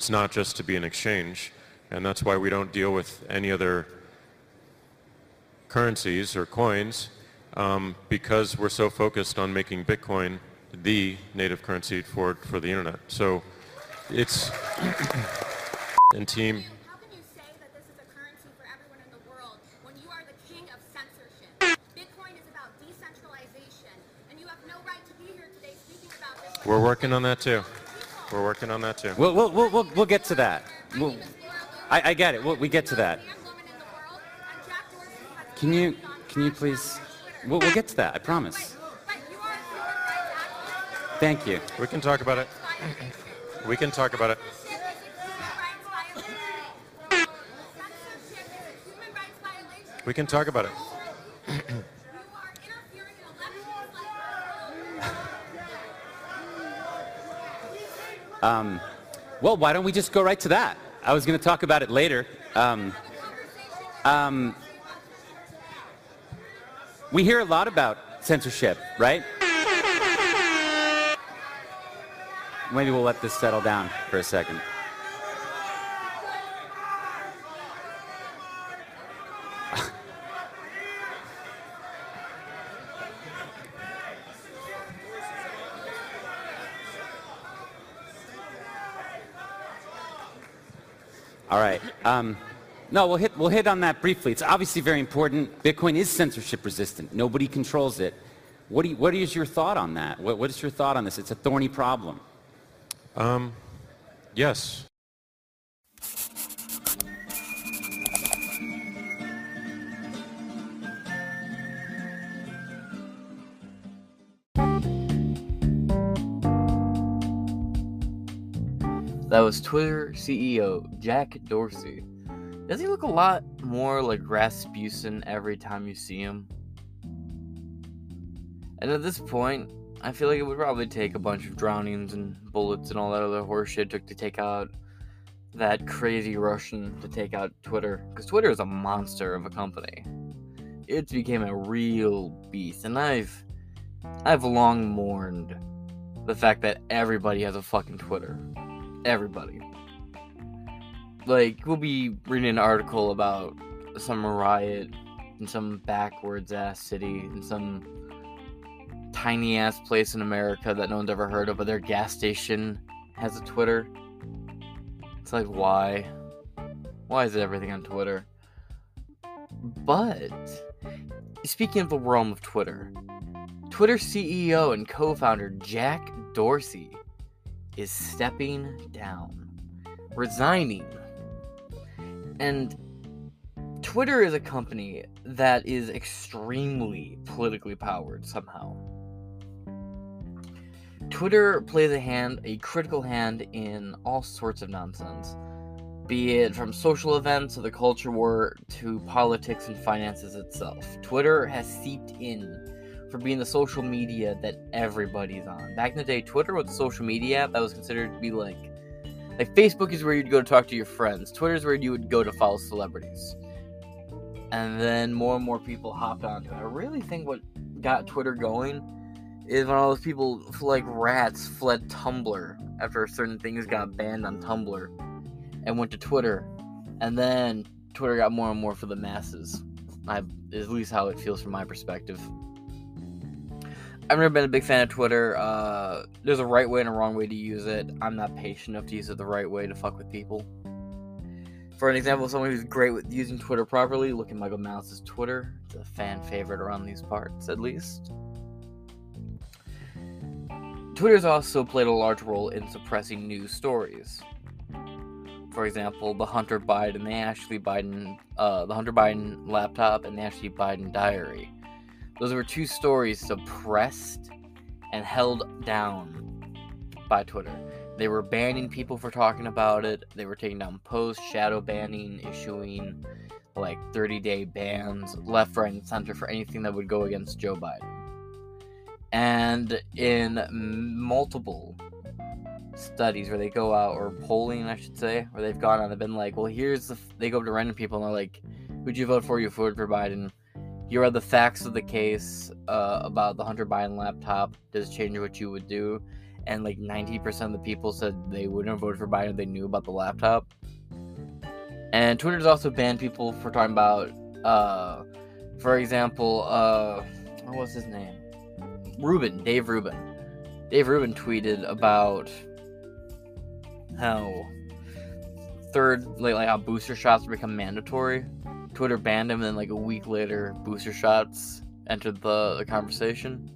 It's not just to be an exchange, and that's why we don't deal with any other currencies or coins um, because we're so focused on making Bitcoin the native currency for, for the internet. So it's and team. How can you say that this is a currency for everyone in the world when you are the king of censorship? Bitcoin is about decentralization, and you have no right to be here today speaking about this. We're working on that too. We're working on that too. We'll, we'll, we'll, we'll, we'll get to that. We'll, I, I get it. We'll, we get to that. Can you, can you please? We'll, we'll get to that. I promise. Thank you. We can talk about it. We can talk about it. We can talk about it. Um, well, why don't we just go right to that? I was going to talk about it later. Um, um, we hear a lot about censorship, right? Maybe we'll let this settle down for a second. All right. Um, no, we'll hit, we'll hit on that briefly. It's obviously very important. Bitcoin is censorship resistant. Nobody controls it. What, you, what is your thought on that? What, what is your thought on this? It's a thorny problem. Um, yes. That was Twitter CEO Jack Dorsey. Does he look a lot more like Rasputin every time you see him? And at this point, I feel like it would probably take a bunch of drownings and bullets and all that other horseshit it took to take out that crazy Russian to take out Twitter. Because Twitter is a monster of a company. It became a real beast. And I've I've long mourned the fact that everybody has a fucking Twitter. Everybody. Like, we'll be reading an article about some riot in some backwards ass city in some tiny ass place in America that no one's ever heard of, but their gas station has a Twitter. It's like, why? Why is everything on Twitter? But, speaking of the realm of Twitter, Twitter CEO and co founder Jack Dorsey is stepping down, resigning. And Twitter is a company that is extremely politically powered somehow. Twitter plays a hand, a critical hand in all sorts of nonsense, be it from social events to the culture war to politics and finances itself. Twitter has seeped in for being the social media that everybody's on. Back in the day, Twitter was a social media app that was considered to be like like Facebook is where you'd go to talk to your friends. Twitter is where you would go to follow celebrities. And then more and more people hopped onto it. I really think what got Twitter going is when all those people like rats fled Tumblr after certain things got banned on Tumblr and went to Twitter. And then Twitter got more and more for the masses. I at least how it feels from my perspective. I've never been a big fan of Twitter. Uh, there's a right way and a wrong way to use it. I'm not patient enough to use it the right way to fuck with people. For an example, someone who's great with using Twitter properly, look at Michael Mouse's Twitter. It's a fan favorite around these parts, at least. Twitter's also played a large role in suppressing news stories. For example, the Hunter Biden, the Ashley Biden, uh, the Hunter Biden laptop, and the Ashley Biden diary those were two stories suppressed and held down by Twitter. They were banning people for talking about it. They were taking down posts, shadow banning, issuing like 30 day bans left, right, and center for anything that would go against Joe Biden. And in multiple studies where they go out, or polling, I should say, where they've gone out and been like, well, here's the. F-. They go up to random people and they're like, who'd you vote for? You voted for Biden here are the facts of the case uh, about the Hunter Biden laptop. Does it change what you would do? and like 90% of the people said they wouldn't have voted for Biden if they knew about the laptop. And Twitter's also banned people for talking about, uh, for example, uh, what was his name? Rubin, Dave Rubin. Dave Rubin tweeted about how third, like, like how booster shots become mandatory. Twitter banned him, and then like a week later, booster shots entered the, the conversation.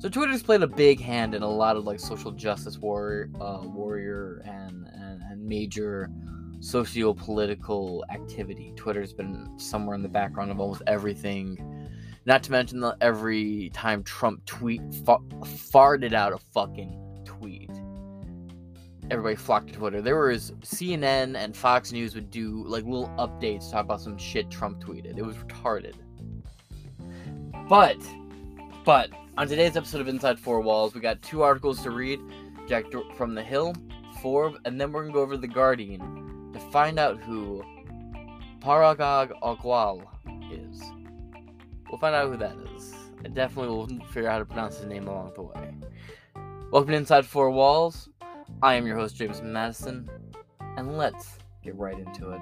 So Twitter's played a big hand in a lot of like social justice warrior, uh, warrior and, and, and major socio-political activity. Twitter's been somewhere in the background of almost everything. Not to mention that every time Trump tweet fa- farted out a fucking tweet, everybody flocked to Twitter. There was CNN and Fox News would do like little updates talk about some shit Trump tweeted. It was retarded. But, but on today's episode of Inside Four Walls, we got two articles to read: Jack from the Hill, Forbes, and then we're gonna go over the Guardian to find out who Paragag Agwal is. We'll find out who that is. I definitely we'll figure out how to pronounce his name along the way. Welcome to Inside Four Walls. I am your host, James Madison, and let's get right into it.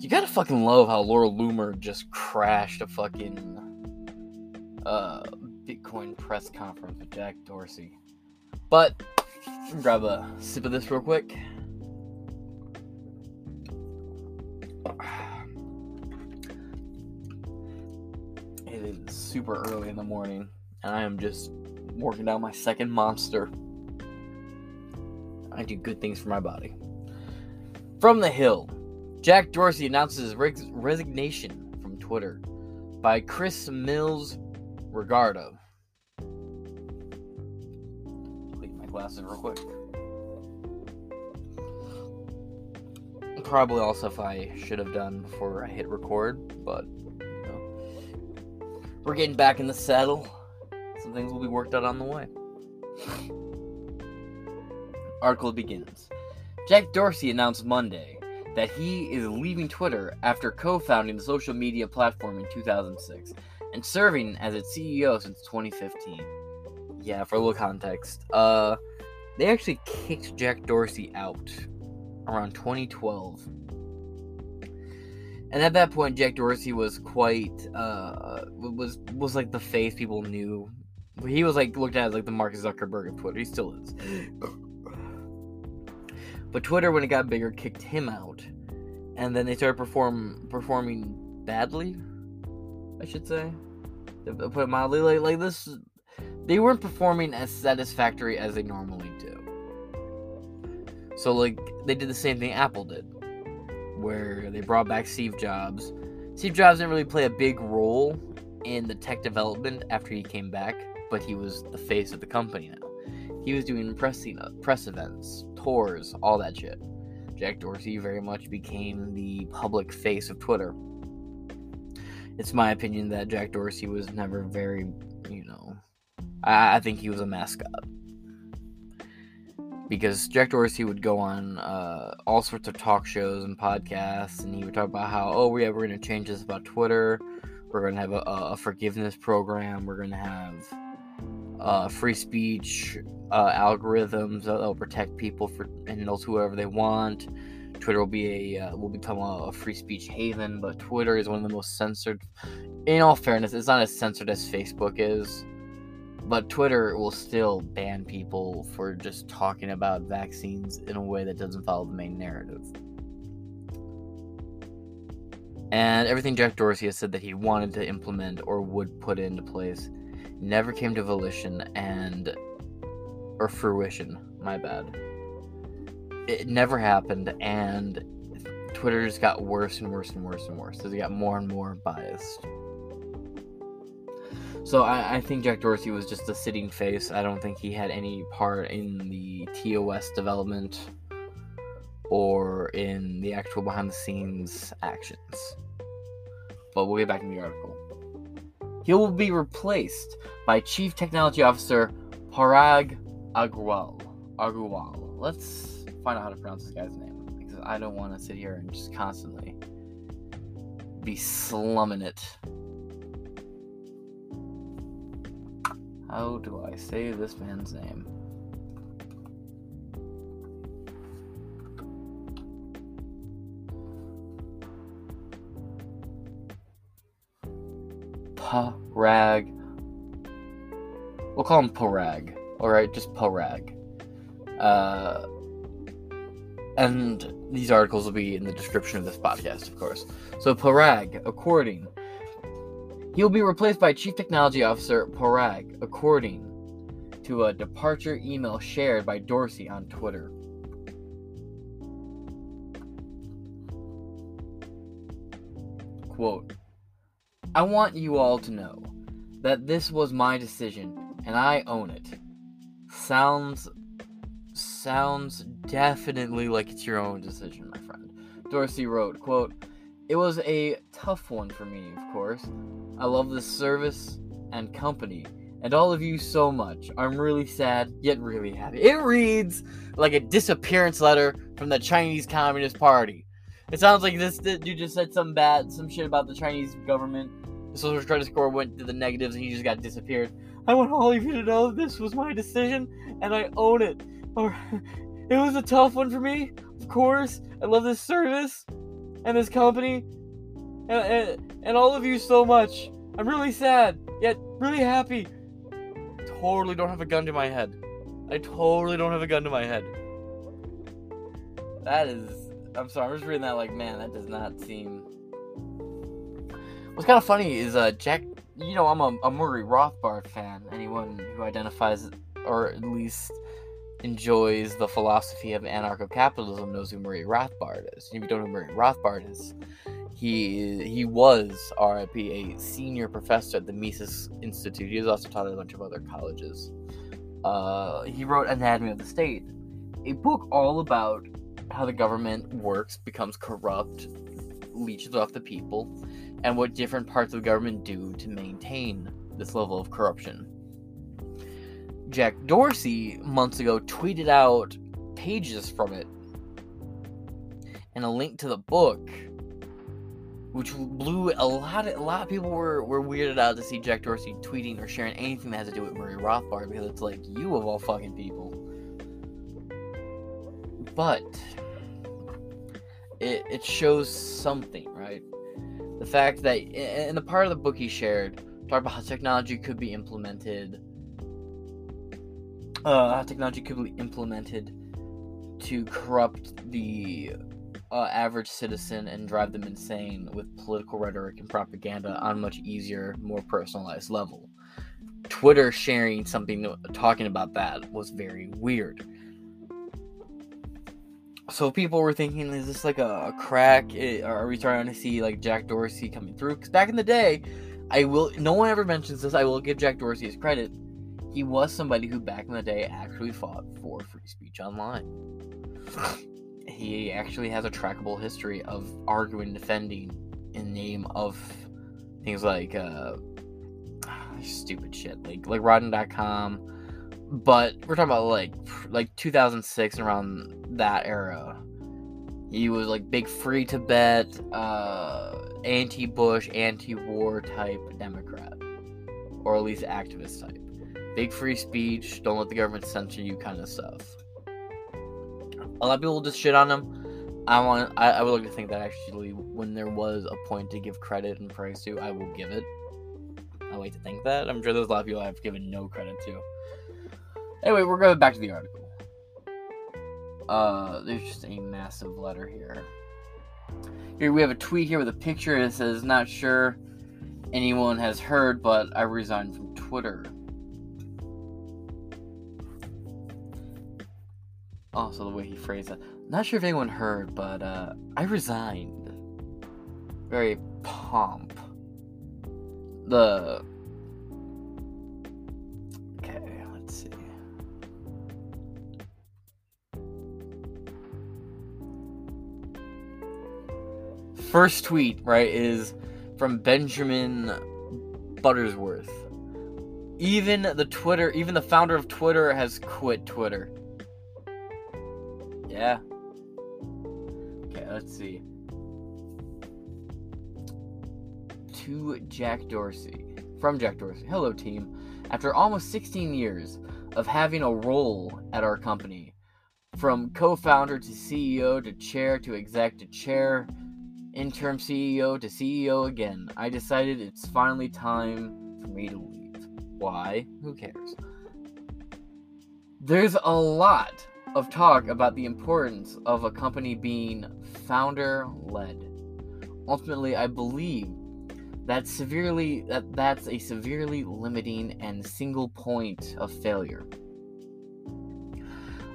You gotta fucking love how Laura Loomer just crashed a fucking uh, Bitcoin press conference with Jack Dorsey. But grab a sip of this real quick. It is super early in the morning, and I am just working down my second monster. I do good things for my body. From the Hill, Jack Dorsey announces his res- resignation from Twitter by Chris Mills Rodrigo. Clean my glasses real quick. Probably also if I should have done before I hit record, but we're getting back in the saddle. Some things will be worked out on the way. Article begins. Jack Dorsey announced Monday that he is leaving Twitter after co-founding the social media platform in 2006 and serving as its CEO since 2015. Yeah, for a little context, uh, they actually kicked Jack Dorsey out around 2012. And at that point, Jack Dorsey was quite, uh, was was like the face people knew. He was like looked at as like the Mark Zuckerberg of Twitter. He still is. But Twitter, when it got bigger, kicked him out, and then they started perform performing badly. I should say, to put mildly. Like, like this, they weren't performing as satisfactory as they normally do. So like they did the same thing Apple did, where they brought back Steve Jobs. Steve Jobs didn't really play a big role in the tech development after he came back, but he was the face of the company now. He was doing pressing press events, tours, all that shit. Jack Dorsey very much became the public face of Twitter. It's my opinion that Jack Dorsey was never very, you know, I, I think he was a mascot. Because Jack Dorsey would go on uh, all sorts of talk shows and podcasts, and he would talk about how, oh, yeah, we're going to change this about Twitter. We're going to have a, a forgiveness program. We're going to have uh, free speech uh, algorithms that will protect people for and those whoever they want. Twitter will be a uh, will become a, a, free speech haven, but Twitter is one of the most censored. In all fairness, it's not as censored as Facebook is, but Twitter will still ban people for just talking about vaccines in a way that doesn't follow the main narrative. And everything Jack Dorsey has said that he wanted to implement or would put into place never came to volition and or fruition my bad. It never happened and twitter's got worse and worse and worse and worse. As it got more and more biased so I, I, think jack dorsey was just a sitting face i don't think he had any part in the tos development or in the actual behind the scenes actions but we'll get back in the article he will be replaced by Chief Technology Officer Parag Agrawal. Agrawal. Let's find out how to pronounce this guy's name because I don't want to sit here and just constantly be slumming it. How do I say this man's name? Parag. We'll call him Parag. Alright, just Parag. Uh, and these articles will be in the description of this podcast, of course. So, Parag, according. He will be replaced by Chief Technology Officer Parag, according to a departure email shared by Dorsey on Twitter. Quote I want you all to know that this was my decision and I own it. Sounds sounds definitely like it's your own decision, my friend. Dorsey wrote, quote, It was a tough one for me, of course. I love this service and company and all of you so much. I'm really sad, yet really happy. It reads like a disappearance letter from the Chinese Communist Party. It sounds like this dude just said some bad, some shit about the Chinese government. The social credit score went to the negatives and he just got disappeared. I want all of you to know this was my decision and I own it. Or it was a tough one for me, of course. I love this service and this company and, and, and all of you so much. I'm really sad, yet really happy. Totally don't have a gun to my head. I totally don't have a gun to my head. That is. I'm sorry, I'm just reading that like, man, that does not seem. What's kind of funny is uh, Jack. You know, I'm a, a Murray Rothbard fan. Anyone who identifies or at least enjoys the philosophy of anarcho-capitalism knows who Murray Rothbard is. If you don't know who Murray Rothbard is, he he was RIP a senior professor at the Mises Institute. He was also taught at a bunch of other colleges. Uh, he wrote Anatomy of the State, a book all about how the government works, becomes corrupt, leeches off the people, and what different parts of the government do to maintain this level of corruption. Jack Dorsey months ago tweeted out pages from it and a link to the book which blew a lot of a lot of people were, were weirded out to see Jack Dorsey tweeting or sharing anything that has to do with Murray Rothbard because it's like you of all fucking people. But it it shows something, right? The fact that in the part of the book he shared talked about how technology could be implemented uh, technology could be implemented to corrupt the uh, average citizen and drive them insane with political rhetoric and propaganda on a much easier, more personalized level. Twitter sharing something talking about that was very weird. So people were thinking, is this like a, crack? Are we starting to see like Jack Dorsey coming through? Because back in the day, I will. No one ever mentions this. I will give Jack Dorsey his credit. He was somebody who back in the day actually fought for free speech online he actually has a trackable history of arguing, defending in name of things like uh, stupid shit, like like Rotten.com. But we're talking about like like 2006 around that era. He was like big free Tibet, uh, anti-Bush, anti-war type Democrat, or at least activist type. Big free speech, don't let the government censor you kind of stuff a lot of people just shit on him. I want. I, I would like to think that actually, when there was a point to give credit and praise to, I will give it. I like to think that. I'm sure there's a lot of people I've given no credit to. Anyway, we're going back to the article. Uh, there's just a massive letter here. Here we have a tweet here with a picture. It says, "Not sure anyone has heard, but I resigned from Twitter." Also the way he phrased it. Not sure if anyone heard, but uh, I resigned. Very pomp. The okay, let's see. First tweet, right, is from Benjamin Buttersworth. Even the Twitter, even the founder of Twitter has quit Twitter. Yeah. Okay, let's see. to Jack Dorsey. From Jack Dorsey. Hello, team. After almost 16 years of having a role at our company, from co founder to CEO to chair to exec to chair, interim CEO to CEO again, I decided it's finally time for me to leave. Why? Who cares? There's a lot of talk about the importance of a company being founder led. Ultimately, I believe that severely that that's a severely limiting and single point of failure.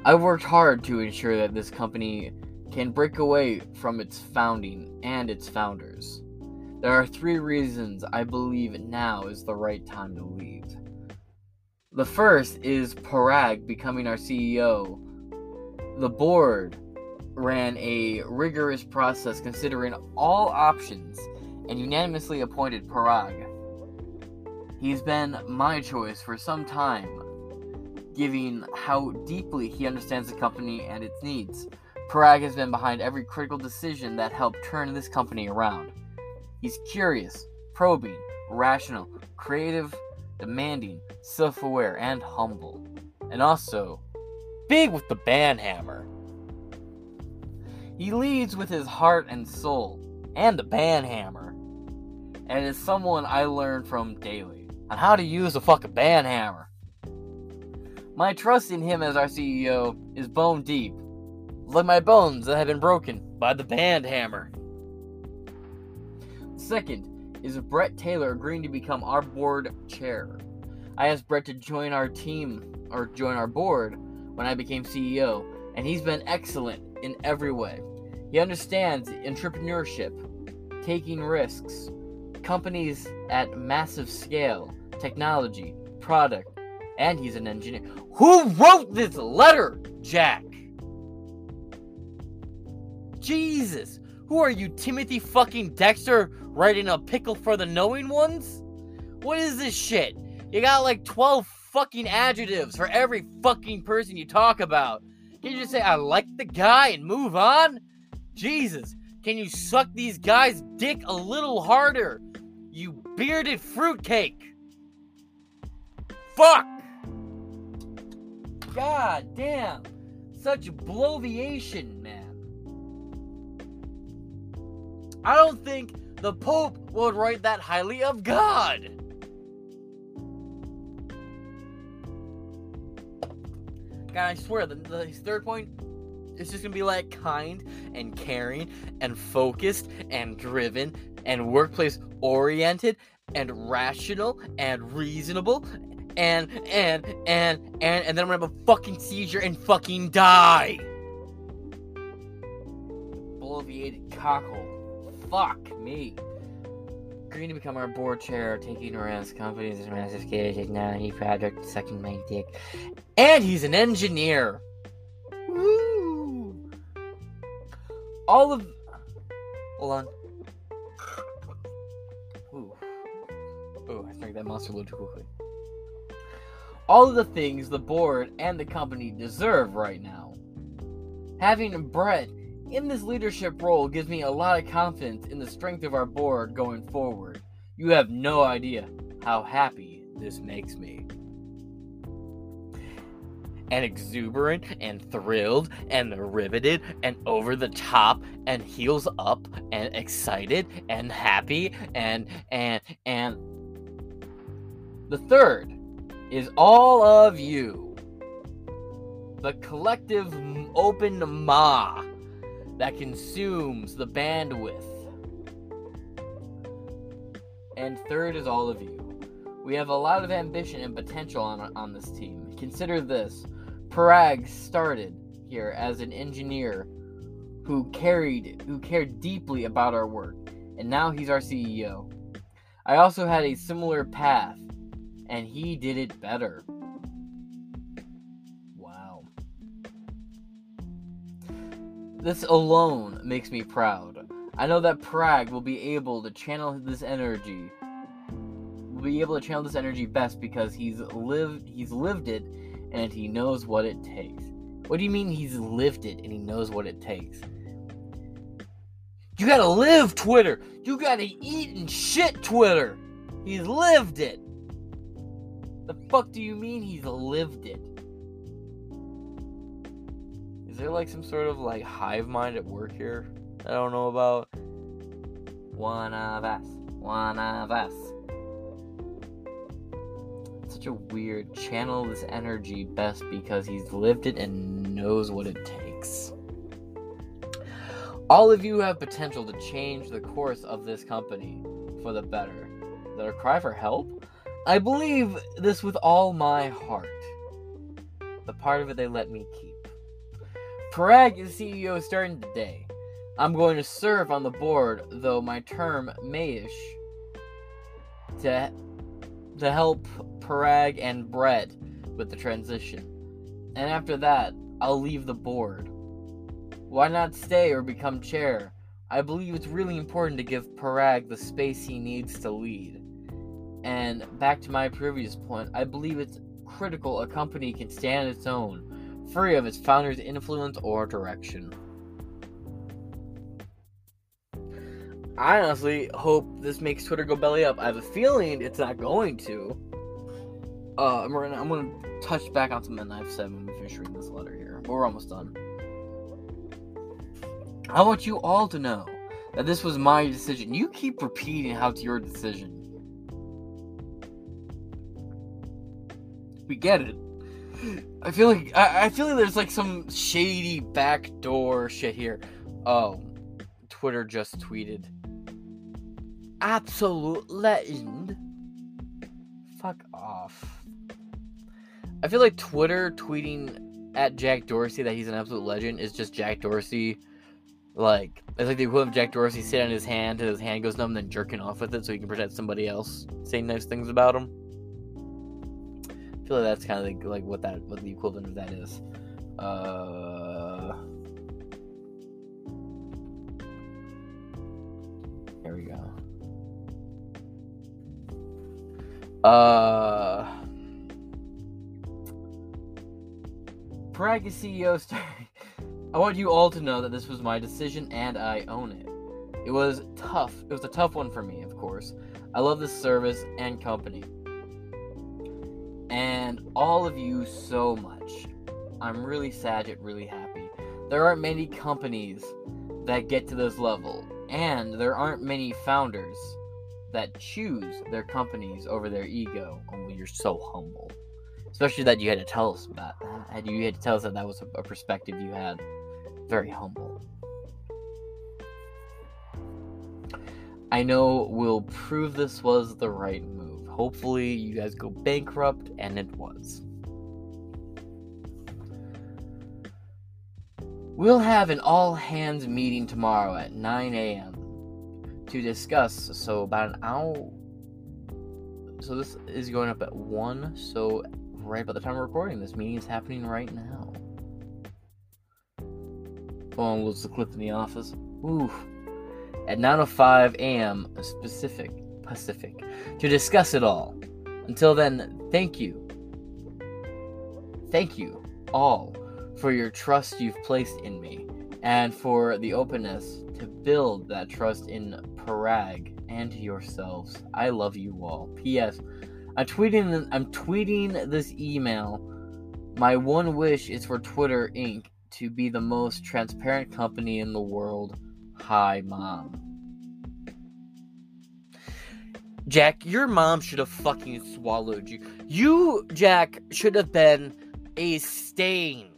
I worked hard to ensure that this company can break away from its founding and its founders. There are three reasons I believe now is the right time to leave. The first is Parag becoming our CEO. The board ran a rigorous process considering all options and unanimously appointed Parag. He's been my choice for some time, given how deeply he understands the company and its needs. Parag has been behind every critical decision that helped turn this company around. He's curious, probing, rational, creative, demanding, self aware, and humble. And also, big with the band hammer. He leads with his heart and soul, and the band hammer. And is someone I learned from daily on how to use a fucking band hammer. My trust in him as our CEO is bone deep, like my bones that have been broken by the band hammer. Second is Bret Taylor agreeing to become our board chair. I asked Bret to join our team or join our board when I became CEO, and he's been excellent in every way. He understands entrepreneurship, taking risks, companies at massive scale, technology, product, and he's an engineer. Who wrote this letter, Jack? Jesus! Who are you, Timothy fucking Dexter, writing a pickle for the knowing ones? What is this shit? You got like 12 fucking adjectives for every fucking person you talk about. Can you just say, I like the guy and move on? Jesus, can you suck these guys' dick a little harder? You bearded fruitcake! Fuck! God damn! Such bloviation, man. I don't think the Pope would write that highly of God. God, I swear, the, the his third point is just gonna be like kind and caring and focused and driven and workplace oriented and rational and reasonable and and and and and then I'm gonna have a fucking seizure and fucking die. Bloviated cockhole. Fuck me. Green to become our board chair, taking around companies as massive scale technology project, sucking my dick. And he's an engineer. Woo! All of. Hold on. Ooh. Oh, I drank that monster a little too quickly. All of the things the board and the company deserve right now. Having Bret in this leadership role gives me a lot of confidence in the strength of our board going forward. You have no idea how happy this makes me. And exuberant and thrilled and riveted and over the top and heels up and excited and happy and and and the third is all of you. The collective open ma that consumes the bandwidth. And third is all of you. We have a lot of ambition and potential on, on this team. Consider this Parag started here as an engineer who carried who cared deeply about our work, and now he's our CEO. I also had a similar path, and he did it better. This alone makes me proud. I know that Parag will be able to channel this energy. Will be able to channel this energy best because he's lived he's lived it and he knows what it takes. What do you mean he's lived it and he knows what it takes? You gotta live Twitter. You gotta eat and shit Twitter. He's lived it. The fuck do you mean he's lived it? Is there like some sort of like hive mind at work here that I don't know about? One of us. One of us. Such a weird channel this energy best because he's lived it and knows what it takes. All of you have potential to change the course of this company for the better. Their cry for help? I believe this with all my heart. The part of it they let me keep. Parag is CEO starting today. I'm going to serve on the board, though my term mayish, to to help Parag and Bret with the transition. And after that, I'll leave the board. Why not stay or become chair? I believe it's really important to give Parag the space he needs to lead. And back to my previous point, I believe it's critical a company can stand on its own, free of its founder's influence or direction. I honestly hope this makes Twitter go belly up. I have a feeling it's not going to. Uh, I'm gonna, I'm gonna touch back on something I've said when we finish reading this letter here. But we're almost done. I want you all to know that this was my decision. You keep repeating how it's your decision. We get it. I feel like I, I feel like there's like some shady backdoor shit here. Oh, Twitter just tweeted. Absolute legend. Fuck off. I feel like Twitter tweeting at Jack Dorsey that he's an absolute legend is just Jack Dorsey like it's like the equivalent of Jack Dorsey sitting on his hand till his hand goes numb, then jerking off with it so he can pretend somebody else saying nice things about him. I feel like that's kind of like, like what that what the equivalent of that is. Uh, here we go. Uh, Parag CEO starting. I want you all to know that this was my decision and I own it. It was tough. It was a tough one for me, of course. I love this service and company. And all of you so much. I'm really sad yet really happy. There aren't many companies that get to this level, and there aren't many founders that choose their companies over their ego. Oh, you're so humble. Especially that you had to tell us about that. You had to tell us that that was a perspective you had very humble. I know we'll prove this was the right move. Hopefully, you guys go bankrupt, and it was. We'll have an all hands meeting tomorrow at 9 a.m. to discuss. So, about an hour. So, this is going up at 1. So, right by the time we're recording, this meeting is happening right now. Phone was the clip in the office. Ooh. At 9:05 a.m. specific Pacific to discuss it all. Until then, thank you. Thank you all for your trust you've placed in me and for the openness to build that trust in Parag and yourselves. I love you all. P.S. I'm tweeting I'm tweeting this email. My one wish is for Twitter Inc to be the most transparent company in the world. Hi, mom. Jack, your mom should have fucking swallowed you. You, Jack, should have been a stain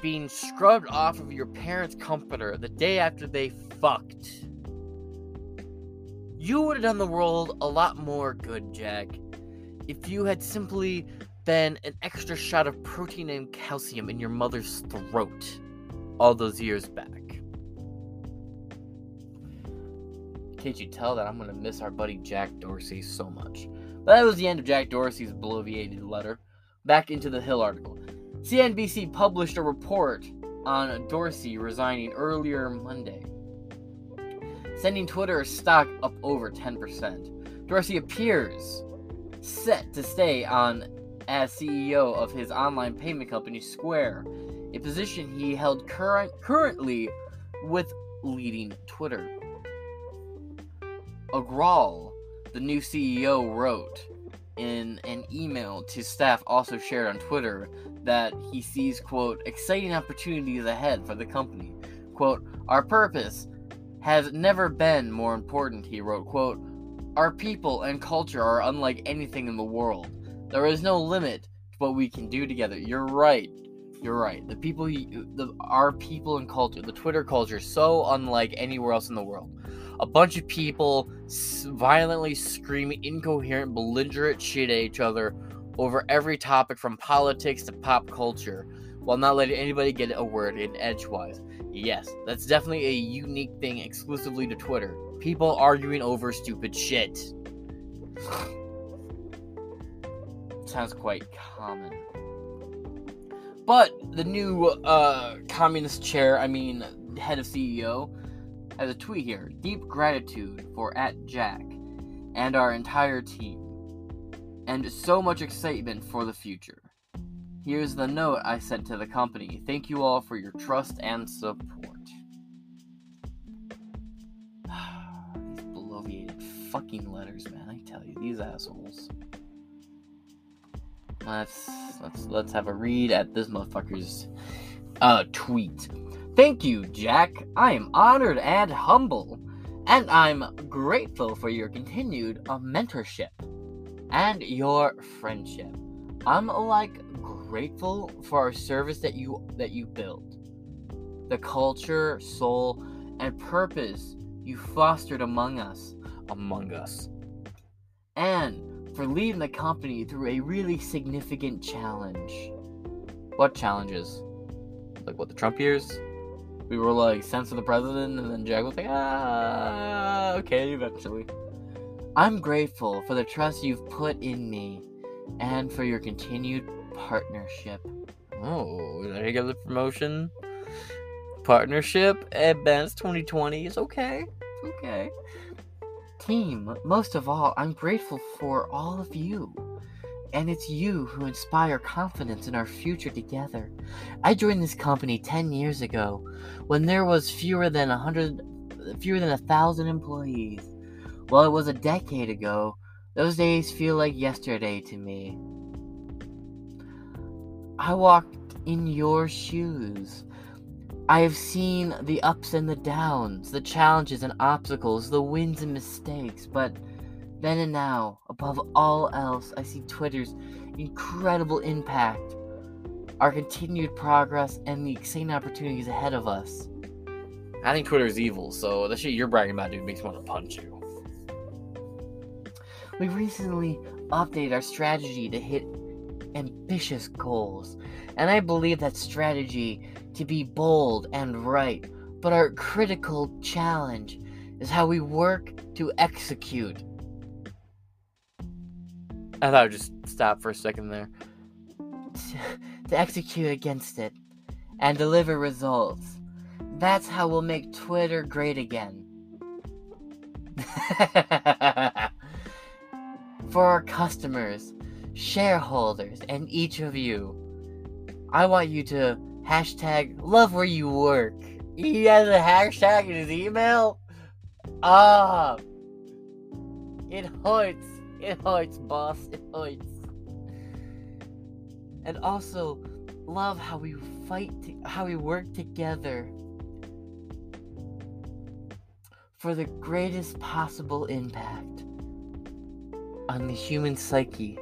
being scrubbed off of your parents' comforter the day after they fucked. You would have done the world a lot more good, Jack, if you had simply been an extra shot of protein and calcium in your mother's throat all those years back. Can't you tell that I'm gonna miss our buddy Jack Dorsey so much? But that was the end of Jack Dorsey's bloviated letter. Back into the Hill article. CNBC published a report on Dorsey resigning earlier Monday, sending Twitter stock up over 10%. Dorsey appears set to stay on as CEO of his online payment company Square, a position he held current, currently with leading Twitter. Agrawal, the new CEO, wrote in an email to staff, also shared on Twitter, that he sees, quote, exciting opportunities ahead for the company. Quote, our purpose has never been more important, he wrote, quote, our people and culture are unlike anything in the world. There is no limit to what we can do together. You're right. You're right. The people, the our people and culture, the Twitter culture, so unlike anywhere else in the world. A bunch of people violently screaming incoherent, belligerent shit at each other over every topic from politics to pop culture, while not letting anybody get a word in edgewise. Yes, that's definitely a unique thing exclusively to Twitter. People arguing over stupid shit. Sounds quite common. But the new uh, communist chair, I mean, head of CEO, has a tweet here. Deep gratitude for at Jack and our entire team, and so much excitement for the future. Here's the note I sent to the company. Thank you all for your trust and support. these bloviated fucking letters, man. I tell you, these assholes. Let's let's let's have a read at this motherfucker's uh tweet. Thank you, Jack. I am honored and humble, and I'm grateful for your continued uh, mentorship and your friendship. I'm like grateful for our service that you that you built. The culture, soul, and purpose you fostered among us, among us. And for leading the company through a really significant challenge. What challenges? Like what the Trump years? We were like censor the president, and then Jack was like, ah, okay, eventually. I'm grateful for the trust you've put in me and for your continued partnership. Oh, there you go, the promotion. Partnership Advanced 2020 is okay. Okay. Team, most of all, I'm grateful for all of you. And it's you who inspire confidence in our future together. I joined this company 10 years ago when there was fewer than a hundred fewer than a thousand employees. Well, it was a decade ago. Those days feel like yesterday to me. I walked in your shoes. I have seen the ups and the downs, the challenges and obstacles, the wins and mistakes, but then and now, above all else, I see Twitter's incredible impact, our continued progress, and the exciting opportunities ahead of us. I think Twitter is evil, so the shit you're bragging about, dude, makes me want to punch you. We recently updated our strategy to hit ambitious goals, and I believe that strategy to be bold and right, but our critical challenge is how we work to execute. I thought I'd just stop for a second there. to execute against it and deliver results. That's how we'll make Twitter great again. For our customers, shareholders, and each of you, I want you to hashtag love where you work. He has a hashtag in his email? Ah! It hurts. It hurts, boss. It hurts. And also, love how we fight, to, how we work together for the greatest possible impact on the human psyche.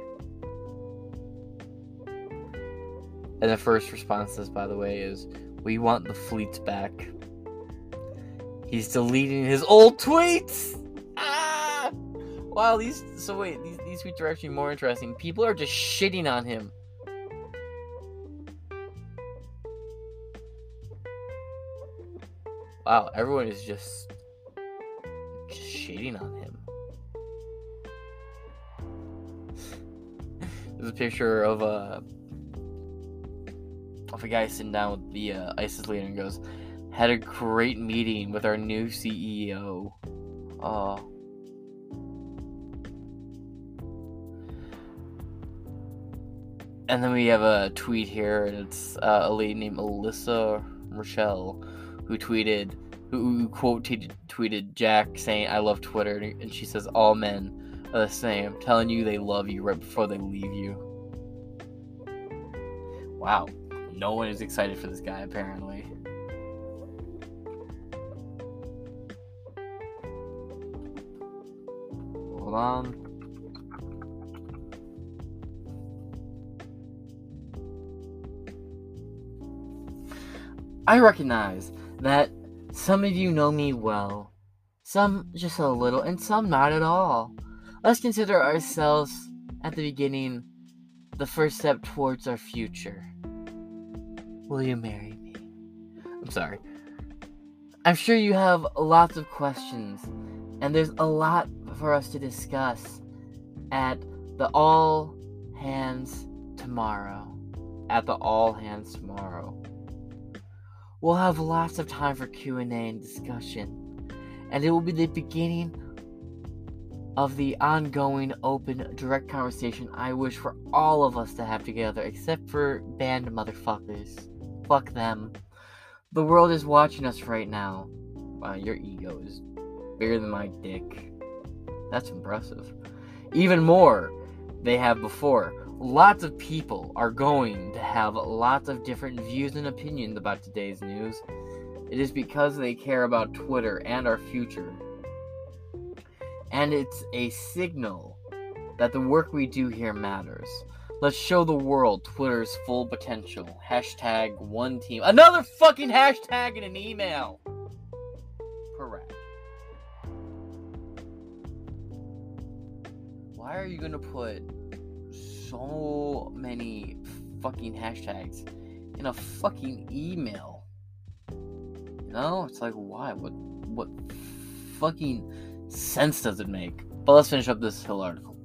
And the first response to this, by the way, is we want the fleets back. He's deleting his old tweets. Ah! Wow, these. So wait, these these tweets are actually more interesting. People are just shitting on him. Wow, everyone is just, just shitting on him. There's a picture of a of a guy sitting down with the uh, ISIS leader and goes, "Had a great meeting with our new CEO." Oh. And then we have a tweet here, and it's uh, a lady named Alyssa Rochelle who tweeted, who, quote t- tweeted Jack saying, I love Twitter, and she says, All men are the same, telling you they love you right before they leave you. Wow. No one is excited for this guy, apparently. Hold on. I recognize that some of you know me well, some just a little, and some not at all. Let's consider ourselves at the beginning, the first step towards our future. Will you marry me? I'm sorry. I'm sure you have lots of questions, and there's a lot for us to discuss at the all hands tomorrow. At the all hands tomorrow. We'll have lots of time for Q&A and discussion, and it will be the beginning of the ongoing open direct conversation I wish for all of us to have together except for banned motherfuckers. Fuck them. The world is watching us right now. Wow, your ego is bigger than my dick. That's impressive. Even more they have before lots of people are going to have lots of different views and opinions about today's news. It is because they care about Twitter and our future. And it's a signal that the work we do here matters. Let's show the world Twitter's full potential. Hashtag one team. Another fucking hashtag in an email! Correct. Why are you gonna put so many fucking hashtags in a fucking email. You know, it's like why? What what fucking sense does it make? But let's finish up this Hill article.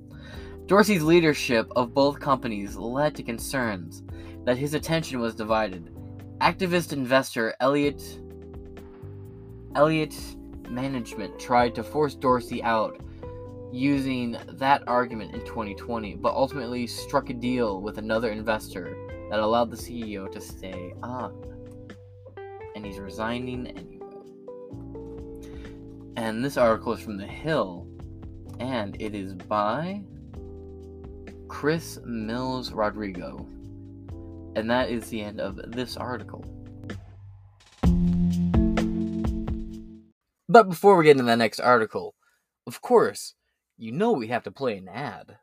Dorsey's leadership of both companies led to concerns that his attention was divided. Activist investor Elliott Elliott Management tried to force Dorsey out using that argument in 2020, but ultimately struck a deal with another investor that allowed the CEO to stay on. And he's resigning anyway. And this article is from The Hill, and it is by Chris Mills Rodrigo. And that is the end of this article. But before we get into the next article, of course, you know we have to play an ad.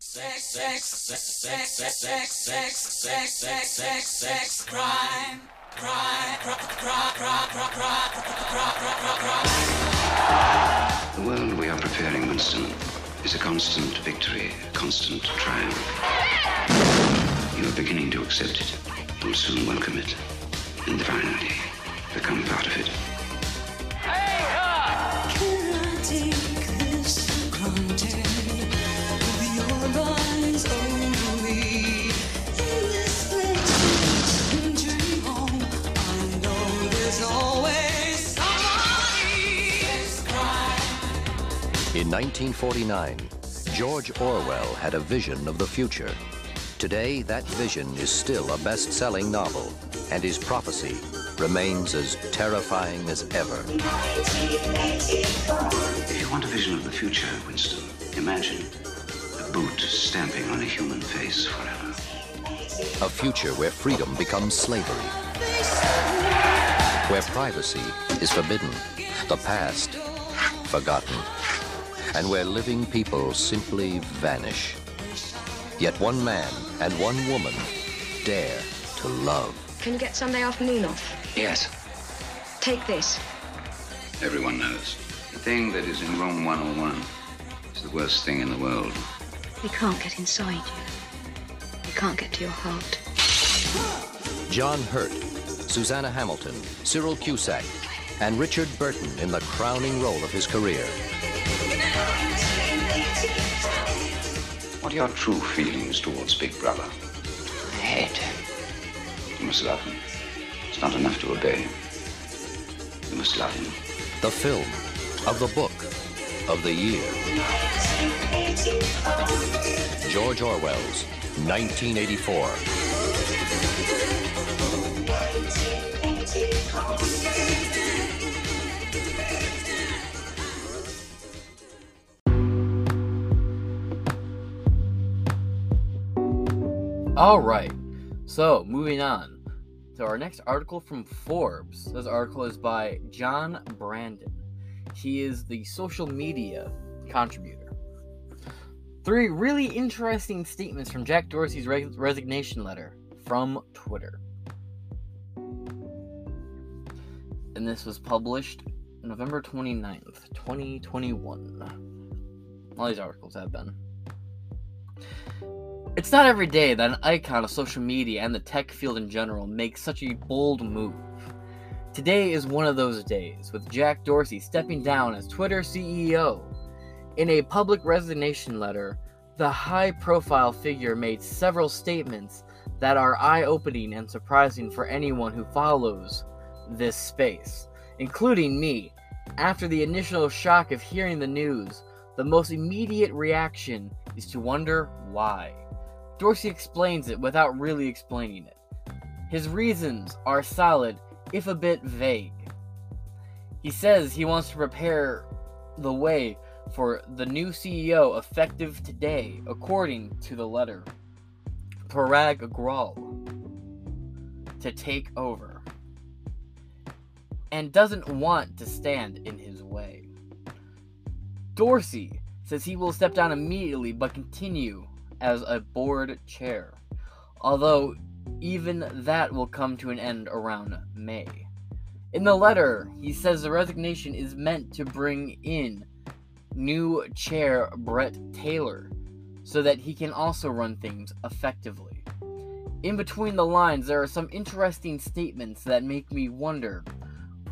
Sex, sex, sex, sex, sex, sex, sex, sex, sex, sex, sex, crime, crime, crime, crime, crime, crime, crime, crime, crime. The world we are preparing, Winston, is a constant victory, a constant triumph. You are beginning to accept it, You'll soon welcome it, and finally become part of it. In 1949, George Orwell had a vision of the future. Today, that vision is still a best-selling novel, and his prophecy remains as terrifying as ever. If you want a vision of the future, Winston, imagine a boot stamping on a human face forever. A future where freedom becomes slavery, where privacy is forbidden, the past forgotten, and where living people simply vanish. Yet one man and one woman dare to love. Can you get Sunday afternoon off? Yes, Take this. everyone knows. The thing that is in room 101 is the worst thing in the world. We can't get inside you. We can't get to your heart. John Hurt, Suzanna Hamilton, Cyril Cusack, and Richard Burton in the crowning role of his career. What are your true feelings towards Big Brother? I Hate. You must love him. It's not enough to obey him. You must love him. The film of the book of the year. George Orwell's 1984. All right. So, moving on to our next article from Forbes. This article is by John Brandon. He is the social media contributor. Three really interesting statements from Jack Dorsey's re- resignation letter from Twitter. And this was published November 29th, 2021. All these articles have been. It's not every day that an icon of social media and the tech field in general makes such a bold move. Today is one of those days, with Jack Dorsey stepping down as Twitter CEO. In a public resignation letter, the high profile figure made several statements that are eye opening and surprising for anyone who follows this space, including me. After the initial shock of hearing the news, the most immediate reaction is to wonder why. Dorsey explains it without really explaining it. His reasons are solid, if a bit vague. He says he wants to prepare the way for the new CEO effective today, according to the letter. Parag Agrawal to take over and doesn't want to stand in his way. Dorsey says he will step down immediately but continue as a board chair, although even that will come to an end around May. In the letter, he says the resignation is meant to bring in new chair Bret Taylor so that he can also run things effectively. In between the lines, there are some interesting statements that make me wonder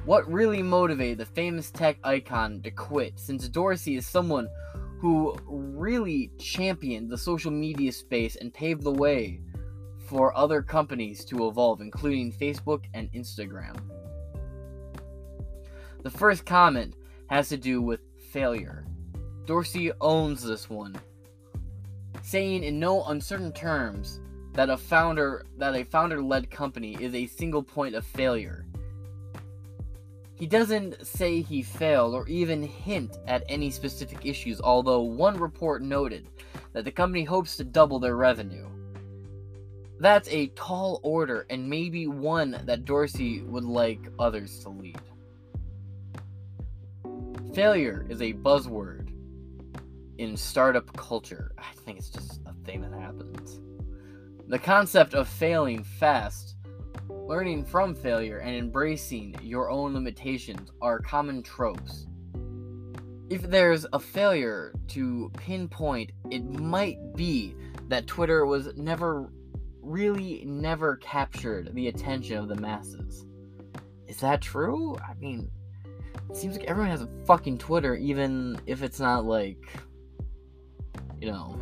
what really motivated the famous tech icon to quit, since Dorsey is someone who really championed the social media space and paved the way for other companies to evolve, including Facebook and Instagram. The first comment has to do with failure. Dorsey owns this one, saying in no uncertain terms that a founder that a founder-led company is a single point of failure. He doesn't say he failed or even hint at any specific issues, although one report noted that the company hopes to double their revenue. That's a tall order and maybe one that Dorsey would like others to lead. Failure is a buzzword in startup culture. I think it's just a thing that happens. The concept of failing fast, learning from failure, and embracing your own limitations are common tropes. If there's a failure to pinpoint, it might be that Twitter was never really never captured the attention of the masses. Is that true? I mean, it seems like everyone has a fucking Twitter, even if it's not like, you know,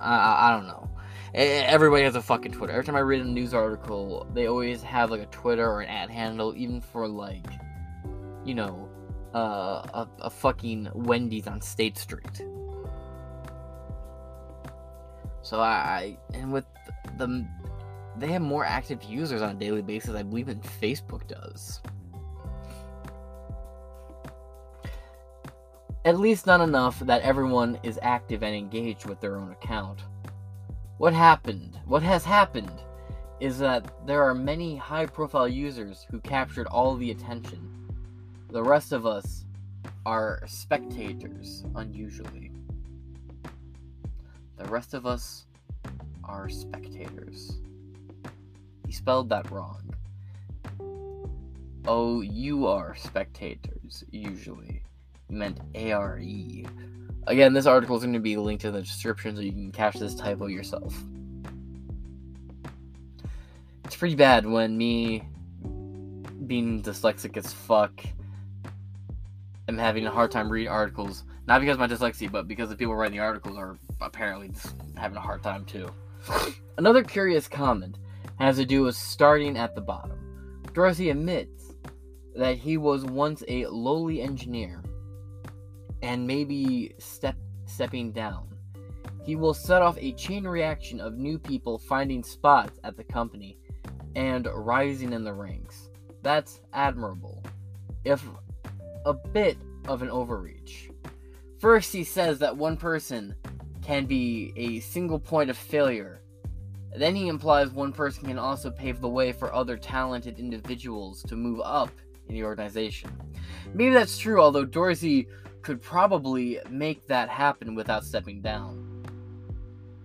I, I, don't know. Everybody has a fucking Twitter. Every time I read a news article, they always have like a Twitter or an ad handle, even for like, you know, uh, a, a fucking Wendy's on State Street. So I, I and with the they have more active users on a daily basis, I believe, than Facebook does. At least not enough that everyone is active and engaged with their own account. What happened, what has happened, is that there are many high profile users who captured all the attention. The rest of us are spectators, unusually. The rest of us are spectators. He spelled that wrong. Oh, you are spectators, usually. He meant A R E. Again, this article is going to be linked in the description so you can catch this typo yourself. It's pretty bad when me, being dyslexic as fuck, am having a hard time reading articles. Not because of my dyslexia, but because the people writing the articles are apparently having a hard time too. Another curious comment has to do with starting at the bottom. Dorsey admits that he was once a lowly engineer and maybe step stepping down. He will set off a chain reaction of new people finding spots at the company and rising in the ranks. That's admirable, if a bit of an overreach. First, he says that one person can be a single point of failure Then he implies one person can also pave the way for other talented individuals to move up in the organization. Maybe that's true, although Dorsey could probably make that happen without stepping down.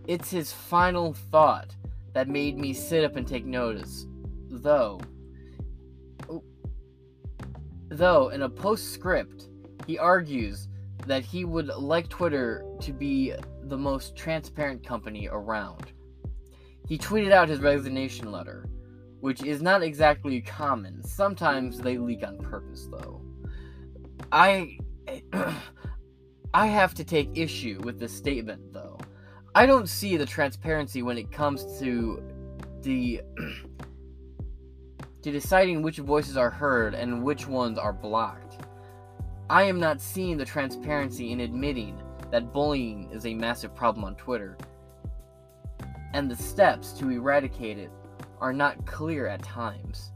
It's his final thought that made me sit up and take notice, though. Though, in a postscript, he argues that he would like Twitter to be the most transparent company around. He tweeted out his resignation letter, which is not exactly common. Sometimes they leak on purpose, though. I. I have to take issue with this statement, though. I don't see the transparency when it comes to the. to deciding which voices are heard and which ones are blocked. I am not seeing the transparency in admitting that bullying is a massive problem on Twitter, and the steps to eradicate it are not clear at times.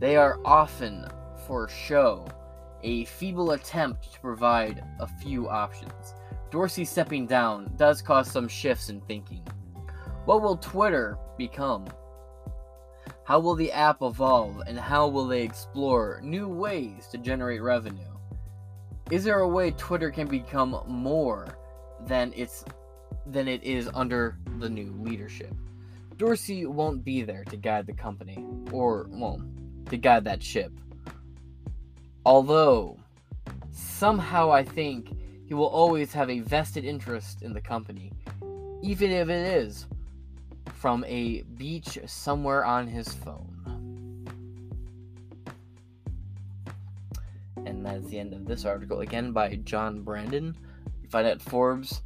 They are often for show, a feeble attempt to provide a few options. Dorsey stepping down does cause some shifts in thinking. What will Twitter become? How will the app evolve and how will they explore new ways to generate revenue? Is there a way Twitter can become more than it's than it is under the new leadership? Dorsey won't be there to guide the company or well, to guide that ship. Although somehow I think he will always have a vested interest in the company, even if it is from a beach somewhere on his phone. And that is the end of this article, again by John Brandon. You find at Forbes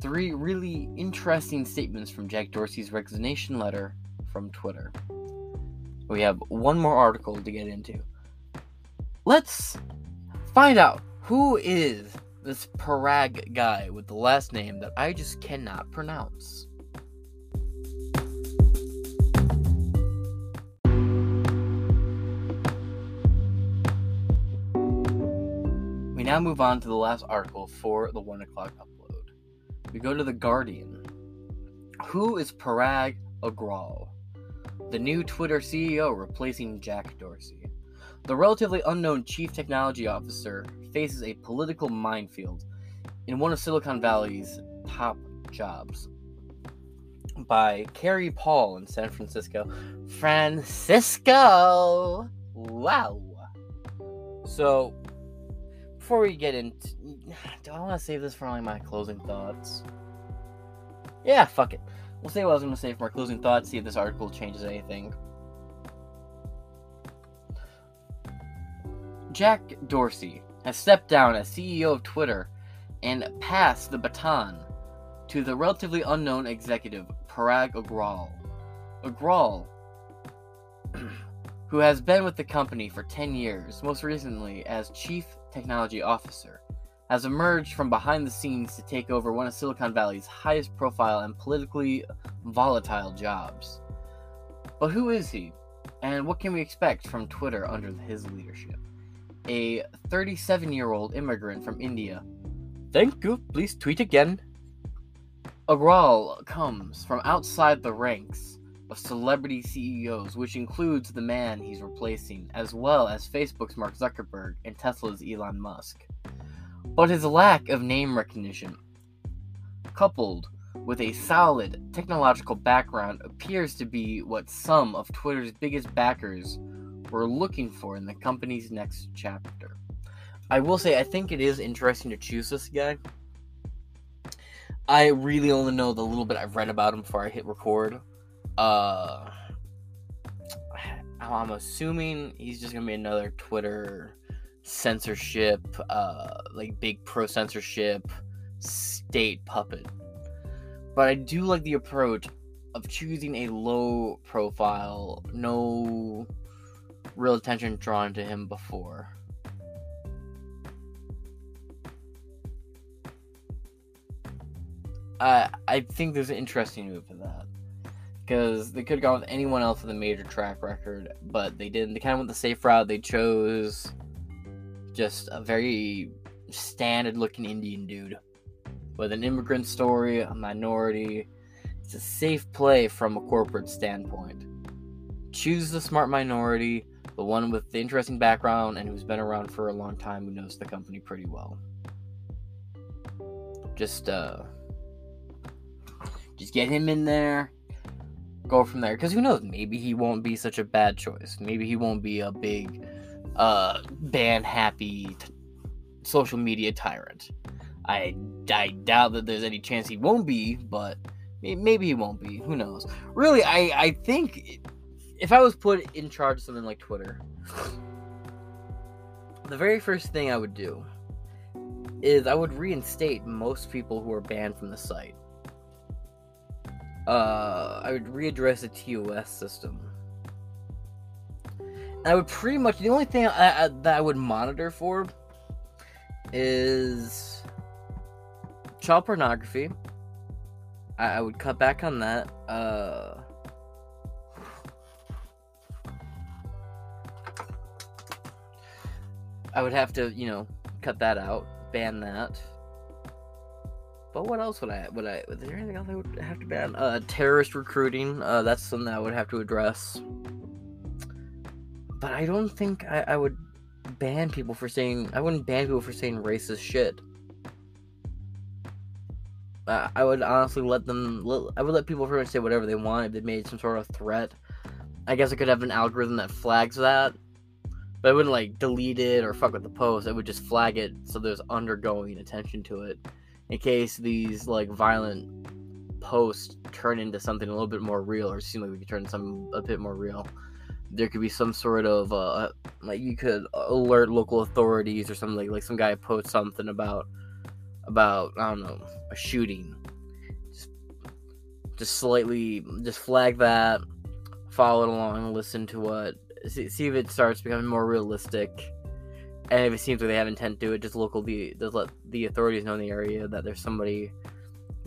three really interesting statements from Jack Dorsey's resignation letter from Twitter. We have one more article to get into. Let's find out who is this Parag guy with the last name that I just cannot pronounce. We now move on to the last article for the 1 o'clock upload. We go to The Guardian. Who is Parag Agrawal? The new Twitter CEO replacing Jack Dorsey. The relatively unknown chief technology officer faces a political minefield in one of Silicon Valley's top jobs. By Kari Paul in San Francisco. Francisco! Wow! So, before we get into. Do I want to save this for only my closing thoughts? Yeah, fuck it. We'll say what I was going to say for my closing thoughts, see if this article changes anything. Jack Dorsey has stepped down as CEO of Twitter and passed the baton to the relatively unknown executive Parag Agrawal. Agrawal, who has been with the company for 10 years, most recently as Chief Technology Officer, has emerged from behind the scenes to take over one of Silicon Valley's highest profile and politically volatile jobs. But who is he? And what can we expect from Twitter under his leadership? A 37 year old immigrant from India. Thank you, please tweet again. Agrawal comes from outside the ranks of celebrity CEOs, which includes the man he's replacing, as well as Facebook's Mark Zuckerberg and Tesla's Elon Musk. But his lack of name recognition, coupled with a solid technological background, appears to be what some of Twitter's biggest backers were looking for in the company's next chapter. I will say, I think it is interesting to choose this guy. I really only know the little bit I've read about him before I hit record. Uh, I'm assuming he's just gonna be another Twitter censorship, uh, like big pro censorship state puppet. But I do like the approach of choosing a low profile, no real attention drawn to him before. Uh, I think there's an interesting move to that. Because they could have gone with anyone else with a major track record, but they didn't. They kind of went the safe route. They chose just a very standard looking Indian dude with an immigrant story, a minority, It's a safe play from a corporate standpoint. Choose the smart minority, the one with the interesting background and who's been around for a long time who knows the company pretty well. Just uh just get him in there. Go from there. Because who knows? Maybe he won't be such a bad choice. Maybe he won't be a big, uh, band happy t- social media tyrant. I, I doubt that there's any chance he won't be, but maybe he won't be. Who knows? Really, I, I think if I was put in charge of something like Twitter, the very first thing I would do is I would reinstate most people who are banned from the site uh, I would readdress the TOS system. And I would pretty much the only thing I, I, that I would monitor for is child pornography. I, I would cut back on that. Uh, I would have to, you know, cut that out, ban that. But what else would I would I? Was there anything else I would have to ban? Uh, terrorist recruiting. Uh, that's something that I would have to address. But I don't think I, I would ban people for saying. I wouldn't ban people for saying racist shit. I would honestly let them. I would let people pretty much say whatever they want if they made some sort of threat. I guess I could have an algorithm that flags that, but I wouldn't like delete it or fuck with the post. I would just flag it so there's undergoing attention to it in case these like violent posts turn into something a little bit more real or seem like we could turn something a bit more real there could be some sort of uh like you could alert local authorities or something like like some guy posts something about about i don't know a shooting just just slightly just flag that follow it along listen to what see, see if it starts becoming more realistic and if it seems like they have intent to it, just local the just let the authorities know in the area that there's somebody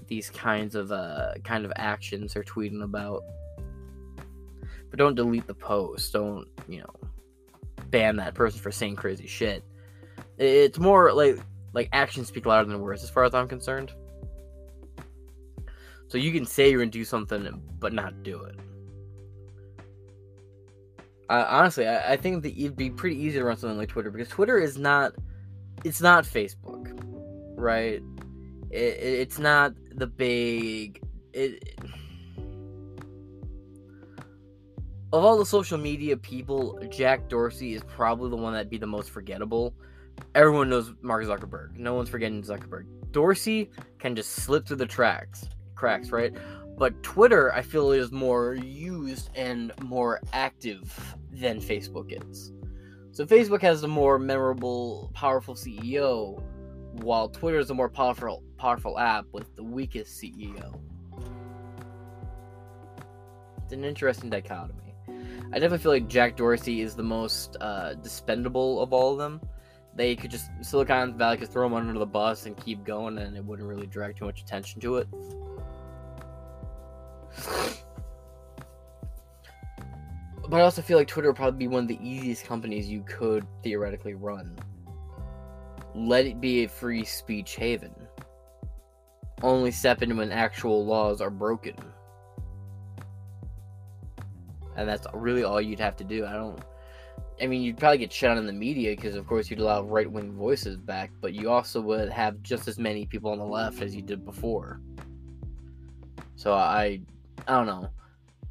these kinds of uh kind of actions are tweeting about. But don't delete the post. Don't you know ban that person for saying crazy shit. It's more like like actions speak louder than words, as far as I'm concerned. So you can say you're gonna do something, but not do it. Uh, honestly, I, I think that it'd be pretty easy to run something like Twitter because Twitter is not, it's not Facebook, right? It, it's not the big. It, of all the social media people, Jack Dorsey is probably the one that'd be the most forgettable. Everyone knows Mark Zuckerberg. No one's forgetting Zuckerberg. Dorsey can just slip through the tracks, cracks, right? But Twitter, I feel, is more used and more active than Facebook is. So Facebook has the more memorable, powerful CEO, while Twitter is a more powerful, powerful app with the weakest CEO. It's an interesting dichotomy. I definitely feel like Jack Dorsey is the most uh, dispendable of all of them. They could just Silicon Valley could throw him under the bus and keep going, and it wouldn't really drag too much attention to it. But I also feel like Twitter would probably be one of the easiest companies you could theoretically run. Let it be a free speech haven. Only step in when actual laws are broken. And that's really all you'd have to do. I don't. I mean, you'd probably get shut on in the media because, of course, you'd allow right wing voices back, but you also would have just as many people on the left as you did before. So I, I don't know.